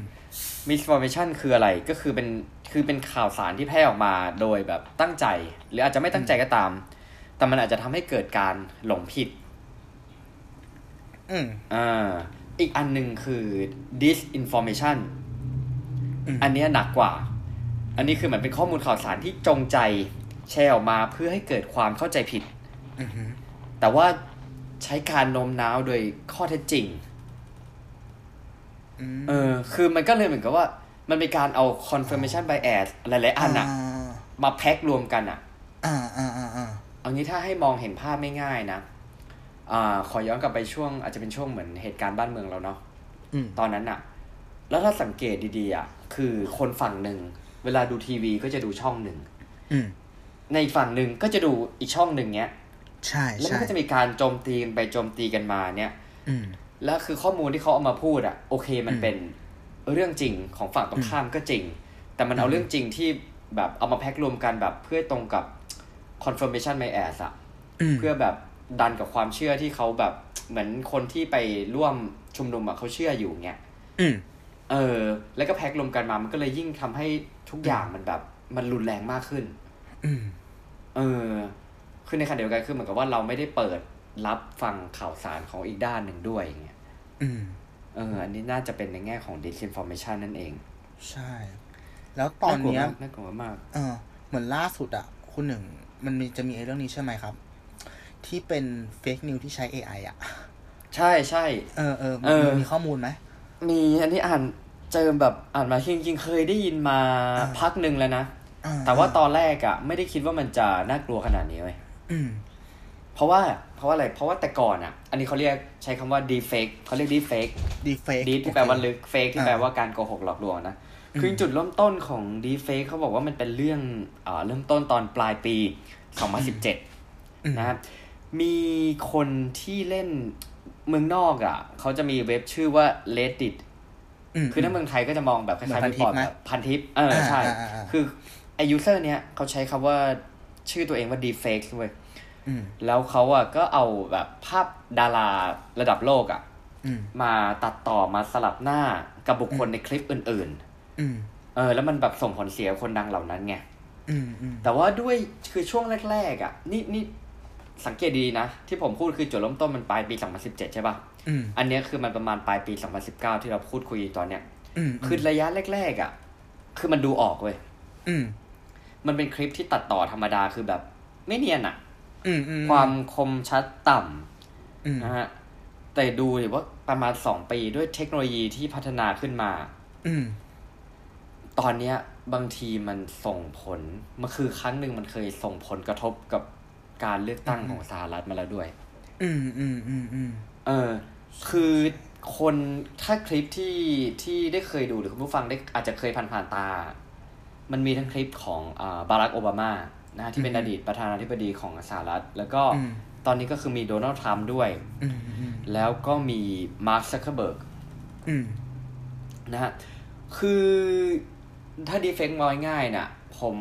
[SPEAKER 2] misinformation คืออะไรก็คือเป็นคือเป็นข่าวสารที่แพร่ออกมาโดยแบบตั้งใจ หรืออาจจะไม่ตั้งใจก็ตาม แต่มันอาจจะทำให้เกิดการหลงผิด
[SPEAKER 1] อืม
[SPEAKER 2] อ่าอีกอันหนึ่งคือ disinformation
[SPEAKER 1] อืม
[SPEAKER 2] อันเนี้ยหนักกว่า อันนี้คือเหมือนเป็นข้อมูลข่าวสารที่จงใจแชร์ออกมาเพื่อให้เกิดความเข้าใจผิด
[SPEAKER 1] อืม
[SPEAKER 2] แต่ว่าใช้การโน้มน้าวโดยข้อเท็จจริง
[SPEAKER 1] อืม
[SPEAKER 2] เออ คือมันก็เลยเหมือนกับว่า มันเป็นการเอา confirmation bias หลายๆอันอะมาแพ็ครวมกันอะ
[SPEAKER 1] อ่าอ่าอ่าอ่า
[SPEAKER 2] เอางี้ถ้าให้มองเห็นภาพไม่ง่ายนะอ่า ขอย้อนกลับไปช่วง อาจจะเป็นช่วงเหมือนเหตุการณ์บ้านเมืองเราเนาะ
[SPEAKER 1] อืม
[SPEAKER 2] ตอนนั้นอะ แล้วถ้าสังเกตดีๆอะคือคนฝั่งหนึ่ง เวลาดูทีวีก็จะดูช่องหนึ่ง
[SPEAKER 1] อืม
[SPEAKER 2] ในอีกฝั่งหนึ่งก็จะดูอีกช่องหนึ่งเนี้ย
[SPEAKER 1] ใช่
[SPEAKER 2] แล้วมั
[SPEAKER 1] ใช่
[SPEAKER 2] นก็จะมีการโจมตีกันไปโจมตีกันมาเนี่ย
[SPEAKER 1] อืม
[SPEAKER 2] แล้วคือข้อมูลที่เขาเอามาพูดอะ โอเคมัน
[SPEAKER 1] อืม
[SPEAKER 2] เป็นเรื่องจริงของฝั่งตรงข้ามก็จริง แต่มันเอา
[SPEAKER 1] อืม
[SPEAKER 2] เรื่องจริงที่แบบเอามาแพ็ครวมกันแบบเพื่อตรงกับ confirmation bias อะ
[SPEAKER 1] อืม
[SPEAKER 2] เพื่อแบบดันกับความเชื่อที่เขาแบบเหมือนคนที่ไปร่วมชุมนุมอะเขาเชื่ออยู่เงี้ย
[SPEAKER 1] อืม
[SPEAKER 2] เออ แล้วก็แพ็ครวมกันมา มันก็เลยยิ่งทำให้ทุกอย่างมันแบบ มันรุนแรงมากขึ้น
[SPEAKER 1] อืม
[SPEAKER 2] เออ คือในขณะเดียวกันคือเหมือนกับว่าเราไม่ได้เปิดรับฟังข่าวสารของอีกด้านหนึ่งด้วยอย่างเงี้ย
[SPEAKER 1] อืม
[SPEAKER 2] เออ อันนี้น่าจะเป็นในแง่ของ disinformation นั่นเอง
[SPEAKER 1] ใช่ แล้วตอนเนี้ย
[SPEAKER 2] น่ากลัวมาก
[SPEAKER 1] เออ เหมือนล่าสุดอะคุณหนึ่ง มันมีจะมีไอ้เรื่องนี้ใช่ไหมครับ ที่เป็นเฟกนิวที่ใช้ AI อะ
[SPEAKER 2] ใช่ใช่
[SPEAKER 1] เออเออ
[SPEAKER 2] เออ
[SPEAKER 1] มีข้อมูลไหม
[SPEAKER 2] มีอันนี้อ่านเจอแบบอ่านมาจริงๆเคยได้ยินมา
[SPEAKER 1] อ่า
[SPEAKER 2] พักหนึ่งแล้วนะ
[SPEAKER 1] อ่
[SPEAKER 2] แต่ว่าตอนแรกอะไม่ได้คิดว่ามันจะน่ากลัวขนาดนี้เว้ย
[SPEAKER 1] อืม
[SPEAKER 2] เพราะว่าเพราะว่าอะไร เพราะว่าแต่ก่อนอะอันนี้เขาเรียกใช้คำว่า deepfake เขาเรียก deepfake
[SPEAKER 1] ดีเฟก
[SPEAKER 2] deep ที่แปลว่าลึก fake ที่
[SPEAKER 1] อ่า
[SPEAKER 2] แปลว่าการโกหกหลอกลวงนะ
[SPEAKER 1] อืม
[SPEAKER 2] คือจุดเริ่มต้นของ deepfake เขาบอกว่ามันเป็นเรื่องอ่าเริ่มต้นตอนปลายปี2017นะครับมีคนที่เล่น เมืองนอกอะเขาจะมีเว็บชื่อว่า reddit คือถ้าเมืองไทยก็จะมองแบบคล้ายๆ
[SPEAKER 1] เหมือนพันทิป
[SPEAKER 2] รีพอร์ต
[SPEAKER 1] ไหม
[SPEAKER 2] แบบพันทิปเออใช่
[SPEAKER 1] อ่าอ่าอ่า
[SPEAKER 2] คือไอ user เนี้ยเขาใช้คำว่าชื่อตัวเองว่า deepfake เว้ย
[SPEAKER 1] อืม
[SPEAKER 2] แล้วเขาอะก็เอาแบบภาพดาราระดับโลกอะ
[SPEAKER 1] อืม
[SPEAKER 2] มาตัดต่อมาสลับหน้ากับบุคคลในคลิปอื่น
[SPEAKER 1] อืม
[SPEAKER 2] ๆเออ แล้วมันแบบส่งผลเสียกับคนดังเหล่านั้นไง
[SPEAKER 1] อืมอืม
[SPEAKER 2] แต่ว่าด้วยคือช่วงแรกๆอะ นี่นี่ สังเกตดีๆนะ ที่ผมพูดคือจุดเริ่มต้นมันปลายปี 2017 ใช่ป่ะ
[SPEAKER 1] อืม
[SPEAKER 2] อันเนี้ยคือมันประมาณปลายปี 2019 ที่เราพูดคุยตอนเนี้ย
[SPEAKER 1] อืม
[SPEAKER 2] คือระยะแรกๆอะ คือมันดูออกเว้ย
[SPEAKER 1] อืม
[SPEAKER 2] มันเป็นคลิปที่ตัดต่อธรรมดาคือแบบ ไม่เนียนอะ
[SPEAKER 1] อืมอืม
[SPEAKER 2] ความคมชัดต่
[SPEAKER 1] อืมำ
[SPEAKER 2] นะฮะแต่ดูดิว่าประมาณสองปีด้วยเทคโนโลยีที่พัฒนาขึ้นมา
[SPEAKER 1] อืม
[SPEAKER 2] ตอนเนี้ยบางทีมันส่งผล มันคือครั้งหนึ่งมันเคยส่งผลกระทบกับ การเลือกตั้งของสหรัฐมาแล้วด้วย
[SPEAKER 1] อืมอืมอืมอืม
[SPEAKER 2] เออ คือคนถ้าคลิปที่ที่ได้เคยดูหรือคุณผู้ฟังได้อาจจะเคยผ่านผ่านๆตา มันมีทั้งคลิปของอ่าบารักโอบามานะฮะที่เป็นอดีตประธานาธิบดีของสหรัฐ แล้วก็
[SPEAKER 1] อืม
[SPEAKER 2] ตอนนี้ก็คือมีโดนัลด์ทรัมป์ด้วย
[SPEAKER 1] อืมอืม
[SPEAKER 2] แล้วก็มีมาร์คซักเคอร์เบิร์ก
[SPEAKER 1] อืม
[SPEAKER 2] นะฮะ คือถ้า deepfake มองง่ายน่ะ ผม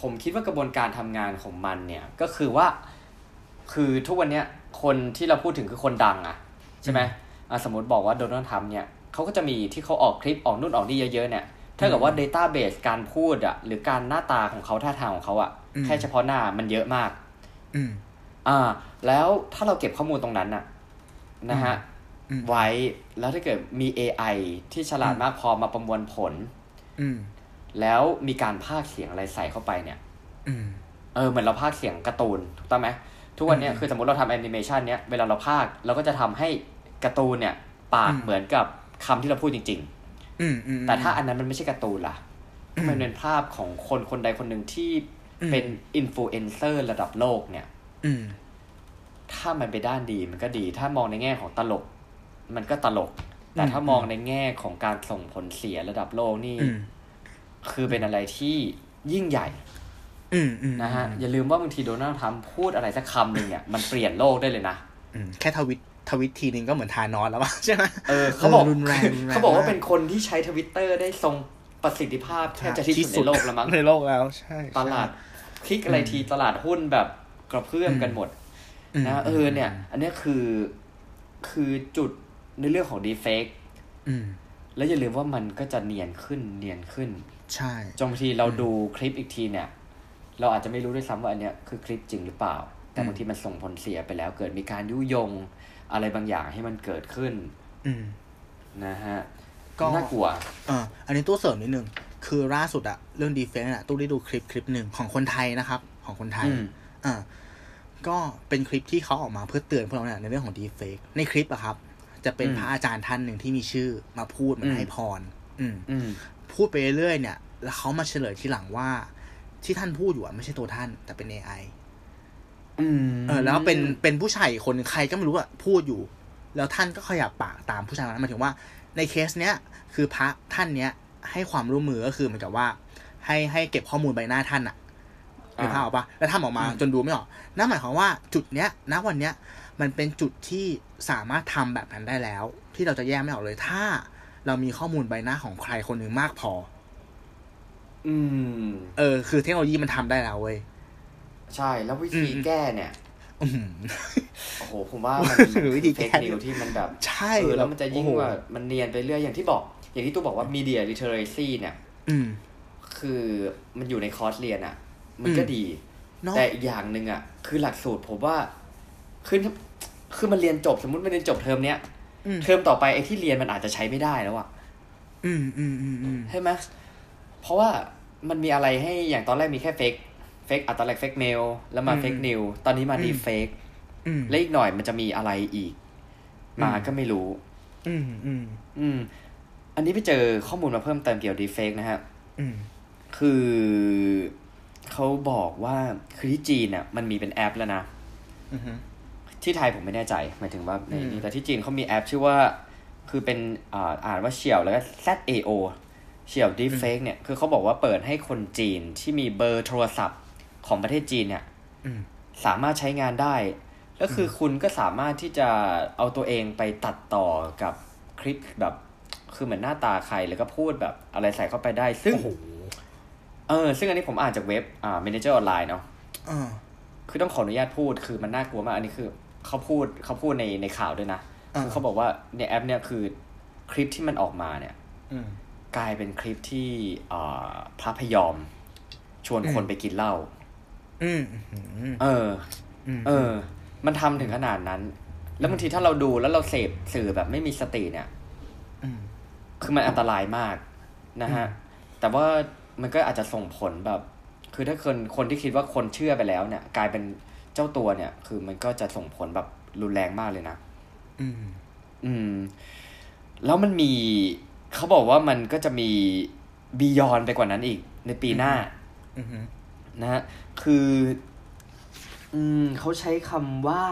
[SPEAKER 2] ผมคิดว่ากระบวนการทำงานของมันเนี่ยก็คือว่าคือทุกวันเนี้ยคนที่เราพูดถึงคือคนดังอะใช่ไหมอะสมมติบอกว่าโดนัลด์ทรัมป์เนี่ยเขาก็จะมีที่เขาออกคลิปออกนู่นออกนี่เยอะๆเนี่ยถ้าเกิดว่า Database การพูดอะหรือการหน้าตาของเขาท่าทางของเขาอะ
[SPEAKER 1] อืม
[SPEAKER 2] แค่เฉพาะหน้ามันเยอะมาก
[SPEAKER 1] อืม
[SPEAKER 2] อ่า แล้วถ้าเราเก็บข้อมูลตรงนั้นน่ะนะฮะ
[SPEAKER 1] อืม
[SPEAKER 2] ไว้แล้วถ้าเกิดมี AI ที่ฉลาด
[SPEAKER 1] อืม
[SPEAKER 2] มากพอมาประมวลผล
[SPEAKER 1] อืม
[SPEAKER 2] แล้วมีการพากย์เสียงอะไรใส่เข้าไปเนี่ย
[SPEAKER 1] อืม
[SPEAKER 2] เออเหมือนเราพากย์เสียงการ์ตูนถูกต้องไหมทุกวันเนี้ย
[SPEAKER 1] อืม
[SPEAKER 2] คือสมมติเราทำแอนิเมชันเนี้ยเวลาเราพากย์เราก็จะทำให้การ์ตูนเนี่ย ปาก
[SPEAKER 1] อืม
[SPEAKER 2] เหมือนกับคำที่เราพูดจริง
[SPEAKER 1] อืมอืม
[SPEAKER 2] ๆแต่ถ้าอันนั้นมันไม่ใช่การ์ตูนล่ะ
[SPEAKER 1] อืม
[SPEAKER 2] มันเป็นภาพของคนคนใดคนหนึ่งที่
[SPEAKER 1] อืม
[SPEAKER 2] เป็นอินฟลูเอนเซอร์ระดับโลกเนี่ย
[SPEAKER 1] อืม
[SPEAKER 2] ถ้ามันไปด้านดีมันก็ดี ถ้ามองในแง่ของตลก มันก็ตลก แต่
[SPEAKER 1] อืม
[SPEAKER 2] ถ้ามองในแง่ของการส่งผลเสียระดับโลกนี่
[SPEAKER 1] อืม
[SPEAKER 2] คือเป็นอะไรที่ยิ่งใหญ่
[SPEAKER 1] อืมอืม
[SPEAKER 2] นะฮะ อย่าลืมว่าบางทีโดนัลด์ทรัมป์พูดอะไรสักคำหนึ่งเนี่ย มันเปลี่ยนโลกได้เลยนะ
[SPEAKER 1] อืมแค่ทวิตทวิตทีนึงก็เหมือนทานอสแล้วป่ะใช่ไหม
[SPEAKER 2] เออเขาบอก
[SPEAKER 1] เออรุนแรงรุนแรง
[SPEAKER 2] เขาบอกว่ามา
[SPEAKER 1] ก
[SPEAKER 2] เป็นคนที่ใช้ทวิตเตอร์ได้ทรงประสิทธิภาพแทบจะที่สุดในโลกแล้วมั้ง
[SPEAKER 1] ในโลกแล้วใช่
[SPEAKER 2] ตลาดคลิกอะไรทีตลาดหุ้นแบบกระเพื่อมกันหมด
[SPEAKER 1] ม
[SPEAKER 2] นะเออเนี่ย อันเนี้ยคือคือจุดในเรื่องของดีเฟก
[SPEAKER 1] อืม
[SPEAKER 2] แล้วอย่าลืมว่ามันก็จะเนียนขึ้นเนียนขึ้น
[SPEAKER 1] ใช่
[SPEAKER 2] จนบางทีเราดูคลิปอีกทีเนี่ย เราอาจจะไม่รู้ด้วยซ้ำว่าอันเนี้ยคือคลิปจริงหรือเปล่า แต่บางทีมันส่งผลเสียไปแล้ว เกิดมีการยุยงอะไรบางอย่างให้มันเกิดขึ้น
[SPEAKER 1] อืม
[SPEAKER 2] นะฮะ
[SPEAKER 1] ก็
[SPEAKER 2] น่ากลัว
[SPEAKER 1] อ่าอันนี้ตู้เสริมนิดนึง คือล่าสุดอะเรื่องดีเฟนต์อะตู้ได้ดูคลิปคลิปหนึ่งของคนไทยนะครับ ของคนไทย
[SPEAKER 2] อืม
[SPEAKER 1] อ่าก็เป็นคลิปที่เขาออกมาเพื่อเตือนพวกเราเนี่ยในเรื่องของดีเฟกในคลิปอะครับ จะเป็น
[SPEAKER 2] อืม
[SPEAKER 1] พระอาจารย์ท่านหนึ่งที่มีชื่อมาพูดเหมัน
[SPEAKER 2] อืม
[SPEAKER 1] ให้พร อืม
[SPEAKER 2] อืม
[SPEAKER 1] พูดไปเรื่อยๆเนี่ย แล้วเขามาเฉลยทีหลังว่า ที่ท่านพูดอยู่อะไม่ใช่ตัวท่าน แต่เป็น AI
[SPEAKER 2] อืม
[SPEAKER 1] เออ แล้วเป็นเป็นผู้ชายอีกคนหนึ่งใครก็ไม่รู้อะพูดอยู่ แล้วท่านก็ขยับปากตามผู้ชายคนนั้นหมายถึงว่า ในเคสเนี้ยคือพระท่านเนี้ย ให้ความร่วมมือก็คือเหมือนกับว่า ให้ให้เก็บข้อมูลใบหน้าท่านอะนึกภาพออกปะแล้วทำออกมาจนดูไม่ออก นั่นหมายความว่าจุดเนี้ยณวันเนี้ยมันเป็นจุดที่สามารถทำแบบนั้นได้แล้ว ที่เราจะแยกไม่ออกเลยถ้า เรามีข้อมูลใบหน้าของใครคนหนึ่งมากพอ
[SPEAKER 2] อืม
[SPEAKER 1] เออ คือเทคโนโลยีมันทำได้แล้วเว้ย
[SPEAKER 2] ใช่ แล้ววิธี
[SPEAKER 1] อืม
[SPEAKER 2] แก้เนี่ย
[SPEAKER 1] อื้อหือ
[SPEAKER 2] โอ้โห ผมว่ามัน
[SPEAKER 1] หรือวิธี
[SPEAKER 2] เฟ
[SPEAKER 1] แก้
[SPEAKER 2] กนิวที่มันแบบ
[SPEAKER 1] ใช่
[SPEAKER 2] เออแล้วมันจะยิ่ง
[SPEAKER 1] โอ้โห
[SPEAKER 2] ว่ามันเนียนไปเรื่อยอย่างที่บอก อย่างที่ตู้บอกว่า media literacy เนี่ย
[SPEAKER 1] อืม
[SPEAKER 2] คือมันอยู่ในคอร์สเรียนอะ มันก็
[SPEAKER 1] อืม
[SPEAKER 2] ดี
[SPEAKER 1] เนาะ
[SPEAKER 2] แต่อีกอย่างหนึ่งอะ คือหลักสูตรผมว่าคือคือมันเรียนจบสมมติมันเรียนจบเทอมเนี้ย
[SPEAKER 1] อืม
[SPEAKER 2] เทอมต่อไปไอ้ที่เรียนมันอาจจะใช้ไม่ได้แล้วอะ
[SPEAKER 1] อืมอืมอืมอืม
[SPEAKER 2] ใช่ไหมเพราะว่ามันมีอะไรให้อย่างตอนแรกมีแค่ fake fake อะตอนแรก fake mail แล้วมา
[SPEAKER 1] อืม
[SPEAKER 2] fake news ตอนนี้มา
[SPEAKER 1] อืม
[SPEAKER 2] deepfake
[SPEAKER 1] อืม
[SPEAKER 2] และอีกหน่อยมันจะมีอะไรอีก มา
[SPEAKER 1] อืม
[SPEAKER 2] ก็ไม่รู้
[SPEAKER 1] อืมอืม
[SPEAKER 2] อืมอันนี้ไปเจอข้อมูลมาเพิ่มเติมเกี่ยวกับ deepfake นะฮะ
[SPEAKER 1] อืม
[SPEAKER 2] คือเขาบอกว่าคือที่จีนอะ มันมีเป็นแอปแล้วนะ
[SPEAKER 1] อืม
[SPEAKER 2] ที่ไทยผมไม่แน่ใจหมายถึงว่าใน
[SPEAKER 1] อืม
[SPEAKER 2] นี้แต่ที่จีนเขามีแอปชื่อว่า คือเป็นอ่าอ่านว่าเฉียวแล้วก็ ZAO เฉียว Deepfake เนี่ยคือเขาบอกว่าเปิดให้คนจีนที่มีเบอร์โทรศัพท์ของประเทศจีนเนี่ย
[SPEAKER 1] อืม
[SPEAKER 2] สามารถใช้งานได้แล้วคือคุณก็สามารถที่จะเอาตัวเองไปตัดต่อกับคลิปแบบ คือเหมือนหน้าตาใครแล้วก็พูดแบบอะไรใส่เข้าไปได้ ซึ่ง
[SPEAKER 1] โอ้โห
[SPEAKER 2] เออ ซึ่งอันนี้ผมอ่านจากเว็บอ่า Manager Online เนาะ
[SPEAKER 1] อ่า
[SPEAKER 2] คือต้องขออนุญาตพูดคือมันน่ากลัวมาก อันนี้คือ เขาพูดเขาพูดในในข่าวด้วยนะ
[SPEAKER 1] อ่า
[SPEAKER 2] คือเขาบอกว่าในแอปเนี่ยคือคลิปที่มันออกมาเนี่ย
[SPEAKER 1] อืม
[SPEAKER 2] กลายเป็นคลิปที่อ่าพระพยอม ชวนคนไปกินเหล้า
[SPEAKER 1] อืมอืม
[SPEAKER 2] เออ
[SPEAKER 1] อืม
[SPEAKER 2] เออ มันทำถึงขนาดนั้น แล้วบางทีถ้าเราดูแล้วเราเสพสื่อแบบไม่มีสติเนี่ย
[SPEAKER 1] อืม
[SPEAKER 2] คือมันอันตรายมากนะฮะ แต่ว่ามันก็อาจจะส่งผลแบบ คือถ้าคนคนที่คิดว่าคนเชื่อไปแล้วเนี่ย กลายเป็น เจ้าตัวเนี่ย คือมันก็จะส่งผลแบบรุนแรงมากเลยนะ
[SPEAKER 1] อืม
[SPEAKER 2] อืม แล้วมันมีเขาบอกว่ามันก็จะมีบียอนไปกว่านั้นอีก ในปีหน้า
[SPEAKER 1] อืม
[SPEAKER 2] นะฮะคือ อืมเขาใช้คำว่า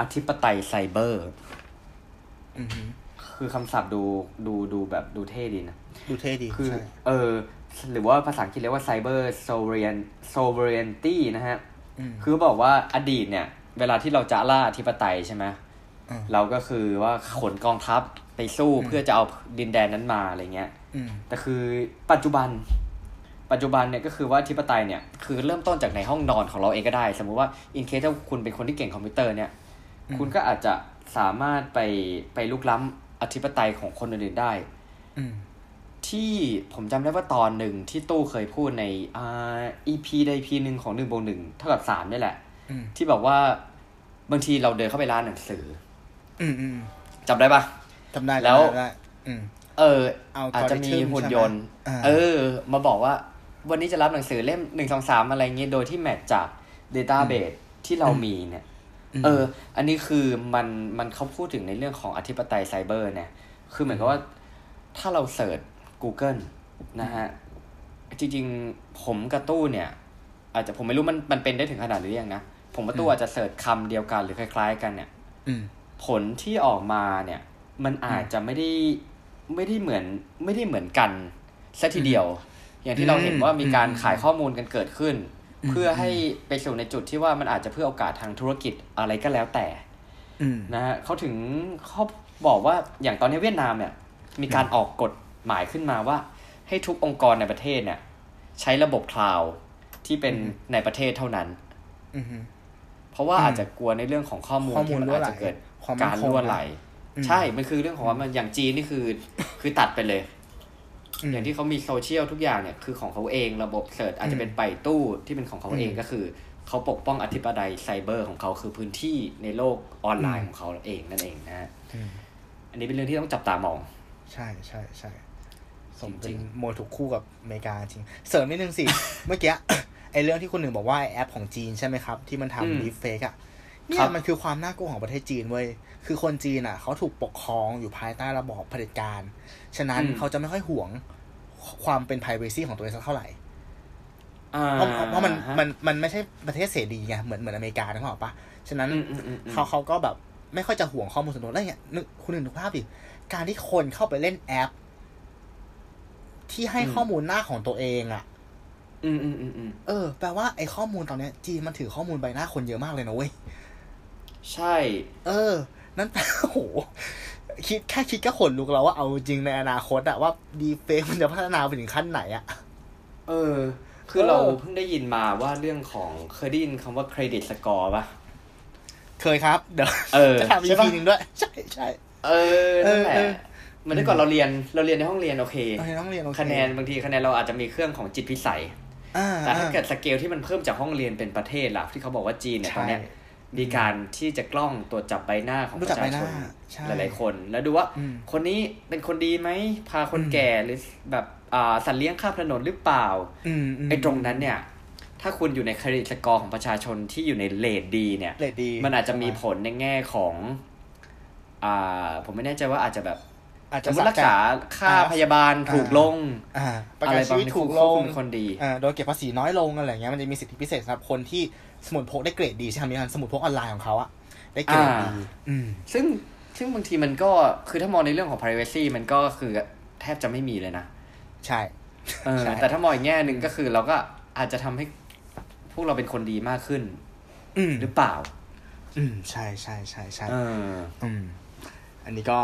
[SPEAKER 2] อธิปไตยไซเบอร์
[SPEAKER 1] อืม
[SPEAKER 2] คือคำศัพท์ดูดูดูแบบดูเท่ดีนะ
[SPEAKER 1] ดูเท่ดี
[SPEAKER 2] คือ
[SPEAKER 1] ใช่
[SPEAKER 2] เออ หรือว่าภาษาอังกฤษเรียกว่า cyber sovereign sovereignty นะฮะ
[SPEAKER 1] อืม
[SPEAKER 2] คือบอกว่าอดีตเนี่ย เวลาที่เราจะล่าอธิปไตยใช่ไหม
[SPEAKER 1] อ่า
[SPEAKER 2] เราก็คือว่าขนกองทัพไปสู้เพื่อจะเอาดินแดนนั้นมาอะไรเงี้ย
[SPEAKER 1] อืม
[SPEAKER 2] แต่คือปัจจุบัน ปัจจุบันเนี่ยก็คือว่าอธิปไตยเนี่ย คือเริ่มต้นจากในห้องนอนของเราเองก็ได้ สมมุติว่าอินเคสถ้าคุณเป็นคนที่เก่งคอมพิวเตอร์เนี่ย คุณก็อาจจะสามารถไปไปลุกล้ำอธิปไตยของคนอื่นๆได้
[SPEAKER 1] อืม
[SPEAKER 2] ที่ผมจำได้ว่าตอนหนึ่งที่ตู้เคยพูดในอ่า EP ใด EP หนึ่งของหนึ่งบวกหนึ่งเท่ากับสามนี่แหละ
[SPEAKER 1] อืม
[SPEAKER 2] ที่บอกว่าบางทีเราเดินเข้าไปร้านหนังสือ
[SPEAKER 1] อืมอืม
[SPEAKER 2] จำได้ปะ
[SPEAKER 1] จำได้
[SPEAKER 2] แล้ว
[SPEAKER 1] จำได้อืม
[SPEAKER 2] เออ
[SPEAKER 1] เอา
[SPEAKER 2] อาจจะมี
[SPEAKER 1] algorithm
[SPEAKER 2] หุ่นยนต์
[SPEAKER 1] ใช่ไหมอ่า
[SPEAKER 2] เออ มาบอกว่า วันนี้จะรับหนังสือเล่มหนึ่งสองสามอะไรเงี้ยโดยที่แมทจาก Database ที่เรามีเนี่ย
[SPEAKER 1] ม
[SPEAKER 2] เออ อันนี้คือมันมันเขาพูดถึงในเรื่องของอธิปไตยไซเบอร์เนี่ย คือเหมือนกับว่าถ้าเราเสิร์ช Google นะฮะ จริง ๆ ผมกับตู้เนี่ย อาจจะผมไม่รู้มันมันเป็นได้ถึงขนาดนี้หรือยังนะ ผมกับตู้อาจจะเสิร์ชคำเดียวกันหรือคล้าย ๆ กันเนี่ย
[SPEAKER 1] อืม
[SPEAKER 2] ผลที่ออกมาเนี่ย มันอาจจะไม่ได้ไม่ได้เหมือนไม่ได้เหมือนกันซะทีเดียว อย่างที่เราเห็นว่ามีการขายข้อมูลกันเกิดขึ้น
[SPEAKER 1] อืม
[SPEAKER 2] เพื่อให้ไปสู่ในจุดที่ว่ามันอาจจะเพื่อโอกาสทางธุรกิจอะไรก็แล้วแต่
[SPEAKER 1] อืม
[SPEAKER 2] นะฮะเขาถึงเขาบอกว่าอย่างตอนนี้เวียดนามเนี่ย มีการออกกฎ หมายขึ้นมาว่า ให้ทุกองค์กรในประเทศเนี่ย ใช้ระบบ cloud ที่เป็นในประเทศเท่านั้น
[SPEAKER 1] อืม
[SPEAKER 2] เพราะว่า
[SPEAKER 1] อืม
[SPEAKER 2] อาจจะกลัวในเรื่องของข้อมูล
[SPEAKER 1] ข้อมูล
[SPEAKER 2] ที่มัน
[SPEAKER 1] รั่วไหล
[SPEAKER 2] อาจ
[SPEAKER 1] ไหล
[SPEAKER 2] จะเกิด
[SPEAKER 1] ความมั่นคงกา
[SPEAKER 2] รรั่วไหล
[SPEAKER 1] อืม
[SPEAKER 2] ใช่ มันคือเรื่องของว่ามันอย่างจีนนี่คือ คือตัดไปเลย
[SPEAKER 1] อืม
[SPEAKER 2] อย่างที่เขามีโซเชียลทุกอย่างเนี่ยคือของเขาเองระบบ search อาจจะเป็นไป่ตู้ที่เป็นของเขาเอง
[SPEAKER 1] อืม
[SPEAKER 2] ก็คือเขาปกป้องอธิปไตยไซเบอร์ของเขาคือพื้นที่ในโลกออนไลน์ของเขาเองนั่นเองนะฮะ
[SPEAKER 1] อืม
[SPEAKER 2] อันนี้เป็นเรื่องที่ต้องจับตามอง
[SPEAKER 1] ใช่ใช่ใช่ส ม
[SPEAKER 2] จ
[SPEAKER 1] เป็
[SPEAKER 2] ริ
[SPEAKER 1] น
[SPEAKER 2] ง
[SPEAKER 1] มวยถูกคู่กับอเมริกาจริง เสริมนิดนึงสิ เมื่อกี้ไอเรื่องที่คุณหนึ่งบอกว่าไอ้แอปของจีนใช่ไหมครับ ที่มัน
[SPEAKER 2] อืม
[SPEAKER 1] ทำดีเฟกอะเนี่
[SPEAKER 2] ครั
[SPEAKER 1] ย
[SPEAKER 2] บ
[SPEAKER 1] มันคือความน่ากลัวของประเทศจีนเว้ย คือคนจีนอะเขาถูกปกครองอยู่ภายใต้ระบอบเผด็จการ ฉะนั้นเขาจะไม่ค่อยห่วงความเป็น p r i เวซีของตัวเองสักเท่าไหร่
[SPEAKER 2] อ่า
[SPEAKER 1] เพราะเพราะมัน
[SPEAKER 2] ฮะ
[SPEAKER 1] มันมันไม่ใช่ประเทศเสรีไงเหมือนเหมือนอเมริกานึกออกปะฉะนั้น
[SPEAKER 2] อืมอืมอืมอืม
[SPEAKER 1] เขาเขาก็แบบไม่ค่อยจะห่วงข้อมูลส่วนตัวแล้วเนี่ยนึกคุณหนึ่งนึกภาพดิการที่คนเข้าไปเล่นแอป ที่ให้
[SPEAKER 2] อืม
[SPEAKER 1] ข้อมูลหน้าของตัวเองอะ
[SPEAKER 2] อืมอืมอืมอืม
[SPEAKER 1] เออ แปลว่าไอ้ข้อมูลตอนเนี้ยจีนมันถือข้อมูลใบหน้าคนเยอะมากเลยนะเว้ย
[SPEAKER 2] ใช่
[SPEAKER 1] เออ นั่นแปลโอ้โหคิดแค่คิดก็ขนลุกแล้วว่าเอาจริงในอนาคตอะว่า deepfake มันจะพัฒนาไปถึงขั้นไหนอะ
[SPEAKER 2] เออ คือ
[SPEAKER 1] เออ
[SPEAKER 2] เราเพิ่งได้ยินมาว่าเรื่องของเคยได้ยินคำว่า credit score ป่ะ
[SPEAKER 1] เคยครับ เดี๋ยว
[SPEAKER 2] เออ
[SPEAKER 1] จะทำอี
[SPEAKER 2] ใช่
[SPEAKER 1] ก
[SPEAKER 2] ปะ
[SPEAKER 1] ทีหนึ่งด้วย ใช่ใช่
[SPEAKER 2] เออนั่นแหละ
[SPEAKER 1] เออเออ
[SPEAKER 2] เหมือนแต่ก่อนเราเรียนเราเรียนในห้องเรียนโอเค
[SPEAKER 1] โอเคต้องเรียนโอเค
[SPEAKER 2] คะแนนบางทีคะแนนเราอาจจะมีเครื่องของจิตพิสัย
[SPEAKER 1] อ่า
[SPEAKER 2] แต่ถ้าเกิดสเกลที่มันเพิ่มจากห้องเรียนเป็นประเทศล่ะที่เขาบอกว่าจีนเนี่ยตอนเนี้ย
[SPEAKER 1] ใช่
[SPEAKER 2] มีการที่จะกล้องตรวจจับใบหน้าของป
[SPEAKER 1] รู้จัก
[SPEAKER 2] ระชาชน
[SPEAKER 1] ใบหน้าใช่
[SPEAKER 2] หลายๆคน แล้วดูว่า
[SPEAKER 1] อืม
[SPEAKER 2] คนนี้เป็นคนดีไหมพาคน
[SPEAKER 1] อืม
[SPEAKER 2] แก่หรือแบบอ่าสัตว์เลี้ยงข้ามถนนหรือเปล่า
[SPEAKER 1] อืมม
[SPEAKER 2] ไอ้ตรงนั้นเนี่ย ถ้าคุณอยู่ในเครดิตสกอร์ของประชาชนที่อยู่ในเลทดีเนี่ย
[SPEAKER 1] เลดดี
[SPEAKER 2] มันอาจจะมีผลในแง่ของ อ่า ผมไม่แน่ใจว่าอาจจะแบบ
[SPEAKER 1] อาจ
[SPEAKER 2] ส
[SPEAKER 1] จะ
[SPEAKER 2] มมติรักษาค่า
[SPEAKER 1] อ่า
[SPEAKER 2] พยาบาลถูกลง
[SPEAKER 1] อ่าประ
[SPEAKER 2] อะ
[SPEAKER 1] กัน
[SPEAKER 2] ไร
[SPEAKER 1] ชี
[SPEAKER 2] บาง
[SPEAKER 1] วิต
[SPEAKER 2] ที
[SPEAKER 1] ถูก
[SPEAKER 2] คว
[SPEAKER 1] ล
[SPEAKER 2] บคุ
[SPEAKER 1] ง
[SPEAKER 2] มเป็นคนดี
[SPEAKER 1] อ่าโดยเก็บภาษีน้อยลงอะไรอย่างเงี้ยมันจะมีสิทธิพิเศษสำหรับคนที่สมุดพกได้เกรดดีใช่ไหมมีการสมุดพกออนไลน์ของเขาอะได้เกรดดี
[SPEAKER 2] อ่า
[SPEAKER 1] อืม
[SPEAKER 2] ซึ่งซึ่งบางทีมันก็คือถ้ามองในเรื่องของ privacy มันก็คือแทบจะไม่มีเลยนะ
[SPEAKER 1] ใช่
[SPEAKER 2] เออ
[SPEAKER 1] ใช่
[SPEAKER 2] แต่ถ้ามองอีกแง่หนึ่งก็คือเราก็อาจจะทำให้พวกเราเป็นคนดีมากขึ้น
[SPEAKER 1] อืม
[SPEAKER 2] หรือเปล่า
[SPEAKER 1] อืมใช่ใช่ใช่ใช่
[SPEAKER 2] เออ
[SPEAKER 1] อืมอันนี้ก็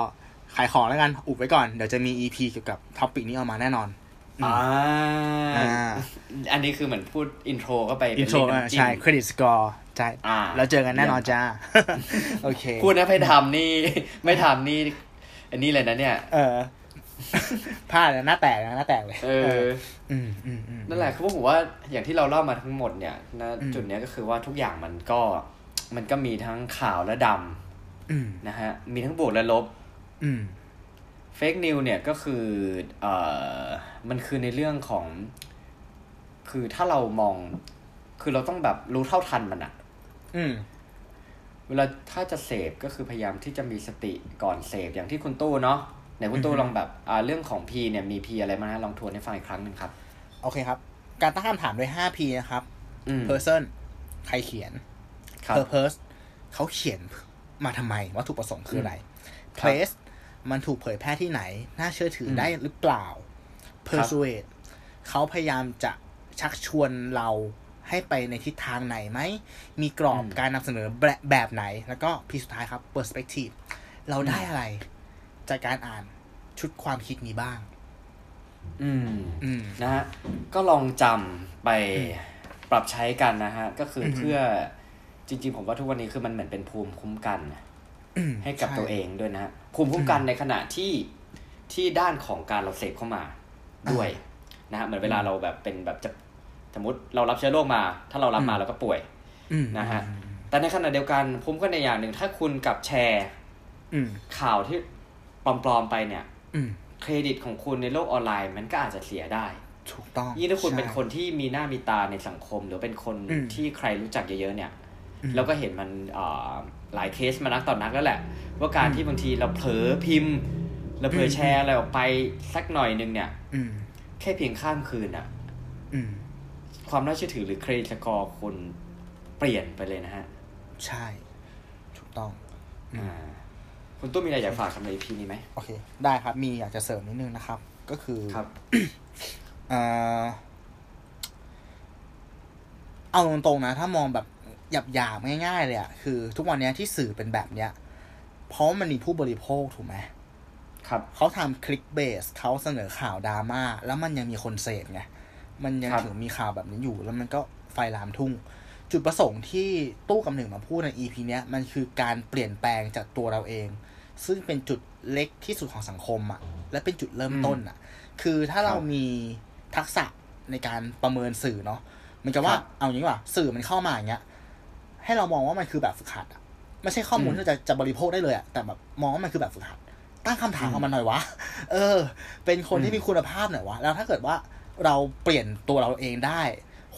[SPEAKER 1] ขายของแล้วกัน อุบไว้ก่อน เดี๋ยวจะมี EP เกี่ยวกับ topic นี้ออกมาแน่นอนอืม
[SPEAKER 2] อ่า
[SPEAKER 1] อ่า
[SPEAKER 2] อันนี้คือเหมือนพูดอินโทรเข้าไป
[SPEAKER 1] อินโทร
[SPEAKER 2] เป็ำจิ้ม
[SPEAKER 1] ใช่เครดิตสกอร์ใช่
[SPEAKER 2] อ่า
[SPEAKER 1] แล้วเจอกันแน่นอนจ้า โอเค
[SPEAKER 2] พูดนะไม่ทำนี่ ไม่ทำนี่ อันนี้เลยนะเนี่ย
[SPEAKER 1] เออพลาดนะหน้าแตกนะหน้าแตกเลย
[SPEAKER 2] เออ
[SPEAKER 1] อืมอืมอืม
[SPEAKER 2] นั่นแหละคือผมว่าอย่างที่เราเล่ามาทั้งหมดเนี่ยนะ
[SPEAKER 1] อืม
[SPEAKER 2] จุดเนี้ยก็คือว่าทุกอย่างมันก็ มันก็มีทั้งข่าวและด
[SPEAKER 1] อืมำ
[SPEAKER 2] นะฮะ มีทั้งบวกและลบ
[SPEAKER 1] อืม
[SPEAKER 2] เฟกนิวเนี่ยก็คือเอ่อมันคือในเรื่องของ คือถ้าเรามอง คือเราต้องแบบรู้เท่าทันมันอะ
[SPEAKER 1] อืม
[SPEAKER 2] เวลาถ้าจะเสพก็คือพยายามที่จะมีสติก่อนเสพอย่างที่คุณตู้เนาะไหนคุณตู้
[SPEAKER 1] อือฮึ
[SPEAKER 2] ลองแบบอ่าเรื่องของพีเนี่ยมีพีอะไรมานะลองทวนให้ฟังอีกครั้งหนึ่งครับ
[SPEAKER 1] โอเคครับ การตั้งคำถามด้วย 5P นะครับ
[SPEAKER 2] อืม
[SPEAKER 1] person ใครเขียน
[SPEAKER 2] ครับ
[SPEAKER 1] purpose เขาเขียนมาทำไมวัตถุประสงค์คืออะไร
[SPEAKER 2] ครับ
[SPEAKER 1] place มันถูกเผยแพร่ที่ไหน น่าเชื่อถืออ
[SPEAKER 2] ม
[SPEAKER 1] ได้หรือเปล่า persuade เขาพยายามจะชักชวนเราให้ไปในทิศทางไหนไหม มีกรอบการนำเสนอแบบแบบไหน แล้วก็พีสุดท้ายครับ perspective เราได้อะไร จากการอ่านชุดความคิดนี้บ้าง
[SPEAKER 2] อืม
[SPEAKER 1] อืม
[SPEAKER 2] นะฮะ ก็ลองจำไปปรับใช้กันนะฮะ ก็คืออ
[SPEAKER 1] อฮึ
[SPEAKER 2] เพื่อจริง ๆ ผมว่าทุกวันนี้คือมันเหมือนเป็นภูมิคุ้มกัน
[SPEAKER 1] อืม
[SPEAKER 2] ให้กับ
[SPEAKER 1] ช่
[SPEAKER 2] ตัวเองด้วยนะฮะ ภูมิคุ้มกันในขณะที่ที่ด้านของการเราเสพเข้ามาด้วยนะฮะเหมือนเวลาเราแบบเป็นแบบจะสมมติเรารับเชื้อโรคมา ถ้าเรารับมาเราก็ป่วย
[SPEAKER 1] อืม
[SPEAKER 2] นะฮะแต่ในขณะเดียวกันภูมิคุ้มกันในอย่างหนึ่ง ถ้าคุณกลับแชร์
[SPEAKER 1] อืม
[SPEAKER 2] ข่าวที่ปลอมๆไปเนี่ย
[SPEAKER 1] อืม
[SPEAKER 2] เครดิตของคุณในโลกออนไลน์มันก็อาจจะเสียได้
[SPEAKER 1] ถูกต้อง
[SPEAKER 2] ยิ่งถ้าคุณ
[SPEAKER 1] ใช่
[SPEAKER 2] เป็นคนที่มีหน้ามีตาในสังคม หรือเป็นคน
[SPEAKER 1] อืม
[SPEAKER 2] ที่ใครรู้จักเยอะๆเนี่ย
[SPEAKER 1] อืม
[SPEAKER 2] เราก็เห็นมันอ่า หลายเคสมานักต่อนนักแล้วแหละ ว่าการที่บางทีเราเผลอพิมพ์เราเผลอแชร์อะไรออกไปสักหน่อยหนึงเนี่ย
[SPEAKER 1] อืม
[SPEAKER 2] แค่เพียงข้ามคืนอะ
[SPEAKER 1] อืม
[SPEAKER 2] ความน่าเชื่อถือหรือเครดิตสกอร์คุณเปลี่ยนไปเลยนะฮะ
[SPEAKER 1] ใช่ ถูกต้อง
[SPEAKER 2] อ่าคุณตู้มีอะไรอยากฝากสำหรับ EP นี้ไหม
[SPEAKER 1] โอเค ได้ครับ มีอยากจะเสริมนิดนึงนะครับ ก็คือ
[SPEAKER 2] ครับ
[SPEAKER 1] เอ่อเอาตรงๆนะ ถ้ามองแบบ หยาบๆง่ายๆเลยอะคือ ทุกวันเนี้ยที่สื่อเป็นแบบเนี้ย เพราะมันมีผู้บริโภคถูกไหม
[SPEAKER 2] ครับ
[SPEAKER 1] เขาทำคลิกเบสเขาเสนอข่าวดราม่าแล้วมันยังมีคนเสพไงมันยัง
[SPEAKER 2] ครับ
[SPEAKER 1] ถึงมีข่าวแบบนี้อยู่ แล้วมันก็ไฟลามทุ่ง จุดประสงค์ที่ตู้กำหนึ่งมาพูดใน EP เนี้ยมันคือการเปลี่ยนแปลงจากตัวเราเอง ซึ่งเป็นจุดเล็กที่สุดของสังคมอะ่ะ และเป็นจุดเริ่มต้นอะ่ะ คือถ้าเรามีทักษะในการประเมินสื่อเนาะเหมันก็ว่า
[SPEAKER 2] ครับ
[SPEAKER 1] เอาอย่างนี้ว่าสื่อมันเข้ามาอย่างเงี้ย ให้เรามองว่ามันคือแบบฝึกหัดอะไม่ใช่ข้อมูล
[SPEAKER 2] อืม
[SPEAKER 1] ที่เราจะจะบริโภคได้เลยอะแต่แบบมองว่ามันคือแบบฝึกหัด ตั้งคำถาม
[SPEAKER 2] อืม
[SPEAKER 1] กับมันหน่อยวะ เออ เป็นคน
[SPEAKER 2] อื
[SPEAKER 1] ที่
[SPEAKER 2] ม
[SPEAKER 1] มีคุณภาพหน่อยวะ แล้วถ้าเกิดว่าเราเปลี่ยนตัวเราเองได้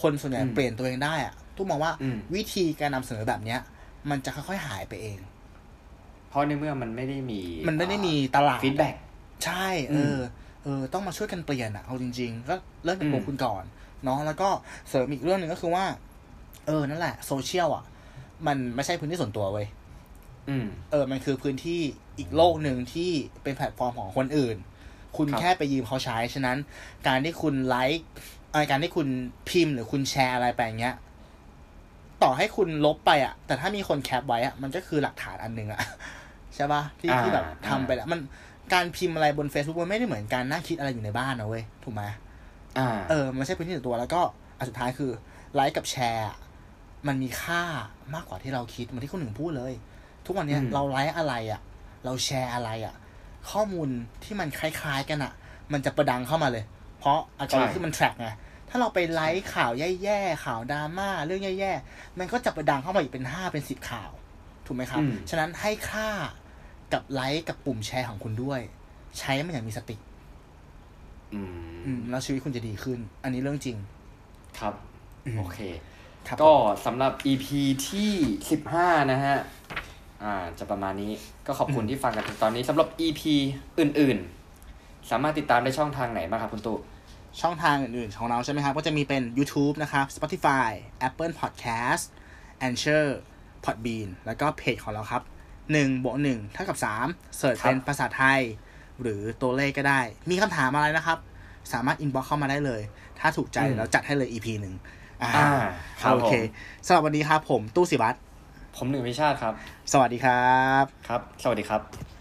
[SPEAKER 1] คนส่วนใหญ่
[SPEAKER 2] อืม
[SPEAKER 1] เปลี่ยนตัวเองได้อะตุ้มมองว่า
[SPEAKER 2] อืม
[SPEAKER 1] วิธีการนำเสนอแบบเนี้ย มันจะค่อยๆหายไปเอง
[SPEAKER 2] เพราะในเมื่อมันไม่ได้มี
[SPEAKER 1] มันไม่ได้มีตลาด
[SPEAKER 2] feedback
[SPEAKER 1] ใช่ เออ เออ ต้องมาช่วยกันเปลี่ยนอะเอาจริง ๆ ก็เริ่มจากตัว
[SPEAKER 2] อืม
[SPEAKER 1] คุณก่อนเนาะแล้วก็เสริมอีกเรื่องหนึ่งก็คือว่า เออนั่นแหละโซเชียลอะ มันไม่ใช่พื้นที่ส่วนตัวเว้ย
[SPEAKER 2] อืม
[SPEAKER 1] เออ มันคือพื้นที่อีกโลกหนึ่งที่เป็นแพลตฟอร์มของคนอื่น คุณ
[SPEAKER 2] ครับ
[SPEAKER 1] แค่ไปยืมเขาใช้ ฉะนั้น การที่คุณไลค์เอ่อการที่คุณพิมพ์หรือคุณแชร์อะไรไปอย่างเงี้ย ต่อให้คุณลบไปอะ แต่ถ้ามีคนแคปไว้อะ มันก็คือหลักฐานอันหนึ่งอะ ใช่ปะที่
[SPEAKER 2] อ่า
[SPEAKER 1] ที่แบบ
[SPEAKER 2] อ่า
[SPEAKER 1] ทำไปแล้ว มันการพิมพ์อะไรบน Facebook มันไม่ได้เหมือนการนั่งคิดอะไรอยู่ในบ้านนะเว้ย ถูกไหม
[SPEAKER 2] อ่า
[SPEAKER 1] เออ มันไม่ใช่พื้นที่ส่วนตัวแล้วก็อันสุดท้ายคือไลค์กับแชร์อะ มันมีค่ามากกว่าที่เราคิดเหมือนที่คุณหนึ่งพูดเลย ทุกวันเนี้ย
[SPEAKER 2] อืม
[SPEAKER 1] เราไลค์อะไรอะ เราแชร์อะไรอะ ข้อมูลที่มันคล้ายๆกันอะ มันจะประดังเข้ามาเลย เพราะอัลกอริทึมมันแทร็กไงถ้าเราไปไลค์ข่าวแย่ๆข่าวดราม่าเรื่องแย่ๆมันก็จะประดังเข้ามาอีกเป็นห้าเป็นสิบข่าว ถูกไหมครับ
[SPEAKER 2] อืม
[SPEAKER 1] ฉะนั้นให้ค่ากับไลค์กับปุ่มแชร์ของคุณด้วย ใช้มันอย่างมีสติ
[SPEAKER 2] อื
[SPEAKER 1] อื
[SPEAKER 2] ม
[SPEAKER 1] มแล้วชีวิตคุณจะดีขึ้น อันนี้เรื่องจริง
[SPEAKER 2] ครับ
[SPEAKER 1] อืม
[SPEAKER 2] โอเค
[SPEAKER 1] ครับ
[SPEAKER 2] ก็สำหรับ EP ที่สิบห้านะฮะ อ่า จะประมาณนี้ ก็ขอบคุณที่ฟังกันถึงตอนนี้สำหรับ EP อื่น ๆ สามารถติดตามได้ช่องทางไหนบ้างครับคุณตู่
[SPEAKER 1] ช่องทางอื่น ๆ ของเราใช่ไหมครับ ก็จะมีเป็น YouTube นะครับ Spotify Apple Podcast Anchor Podbean แล้วก็เพจของเราครับ1บวก1เท่ากับ3เสิร์ช
[SPEAKER 2] ครับ
[SPEAKER 1] เป็นภาษาไทย หรือตัวเลขก็ได้ มีคำถามอะไรนะครับ สามารถ inbox เข้ามาได้เลย ถ้าถูกใจเราจัดให้เลย EP หนึ่ง อ่า
[SPEAKER 2] อ่าครับ
[SPEAKER 1] โอเค
[SPEAKER 2] ผม
[SPEAKER 1] สำหรับวันนี้ครับผมตู้สิวัตร
[SPEAKER 2] ผมหนึ่งวิชาติครับ
[SPEAKER 1] สวัสดีครับ
[SPEAKER 2] ครับ สวัสดีครับ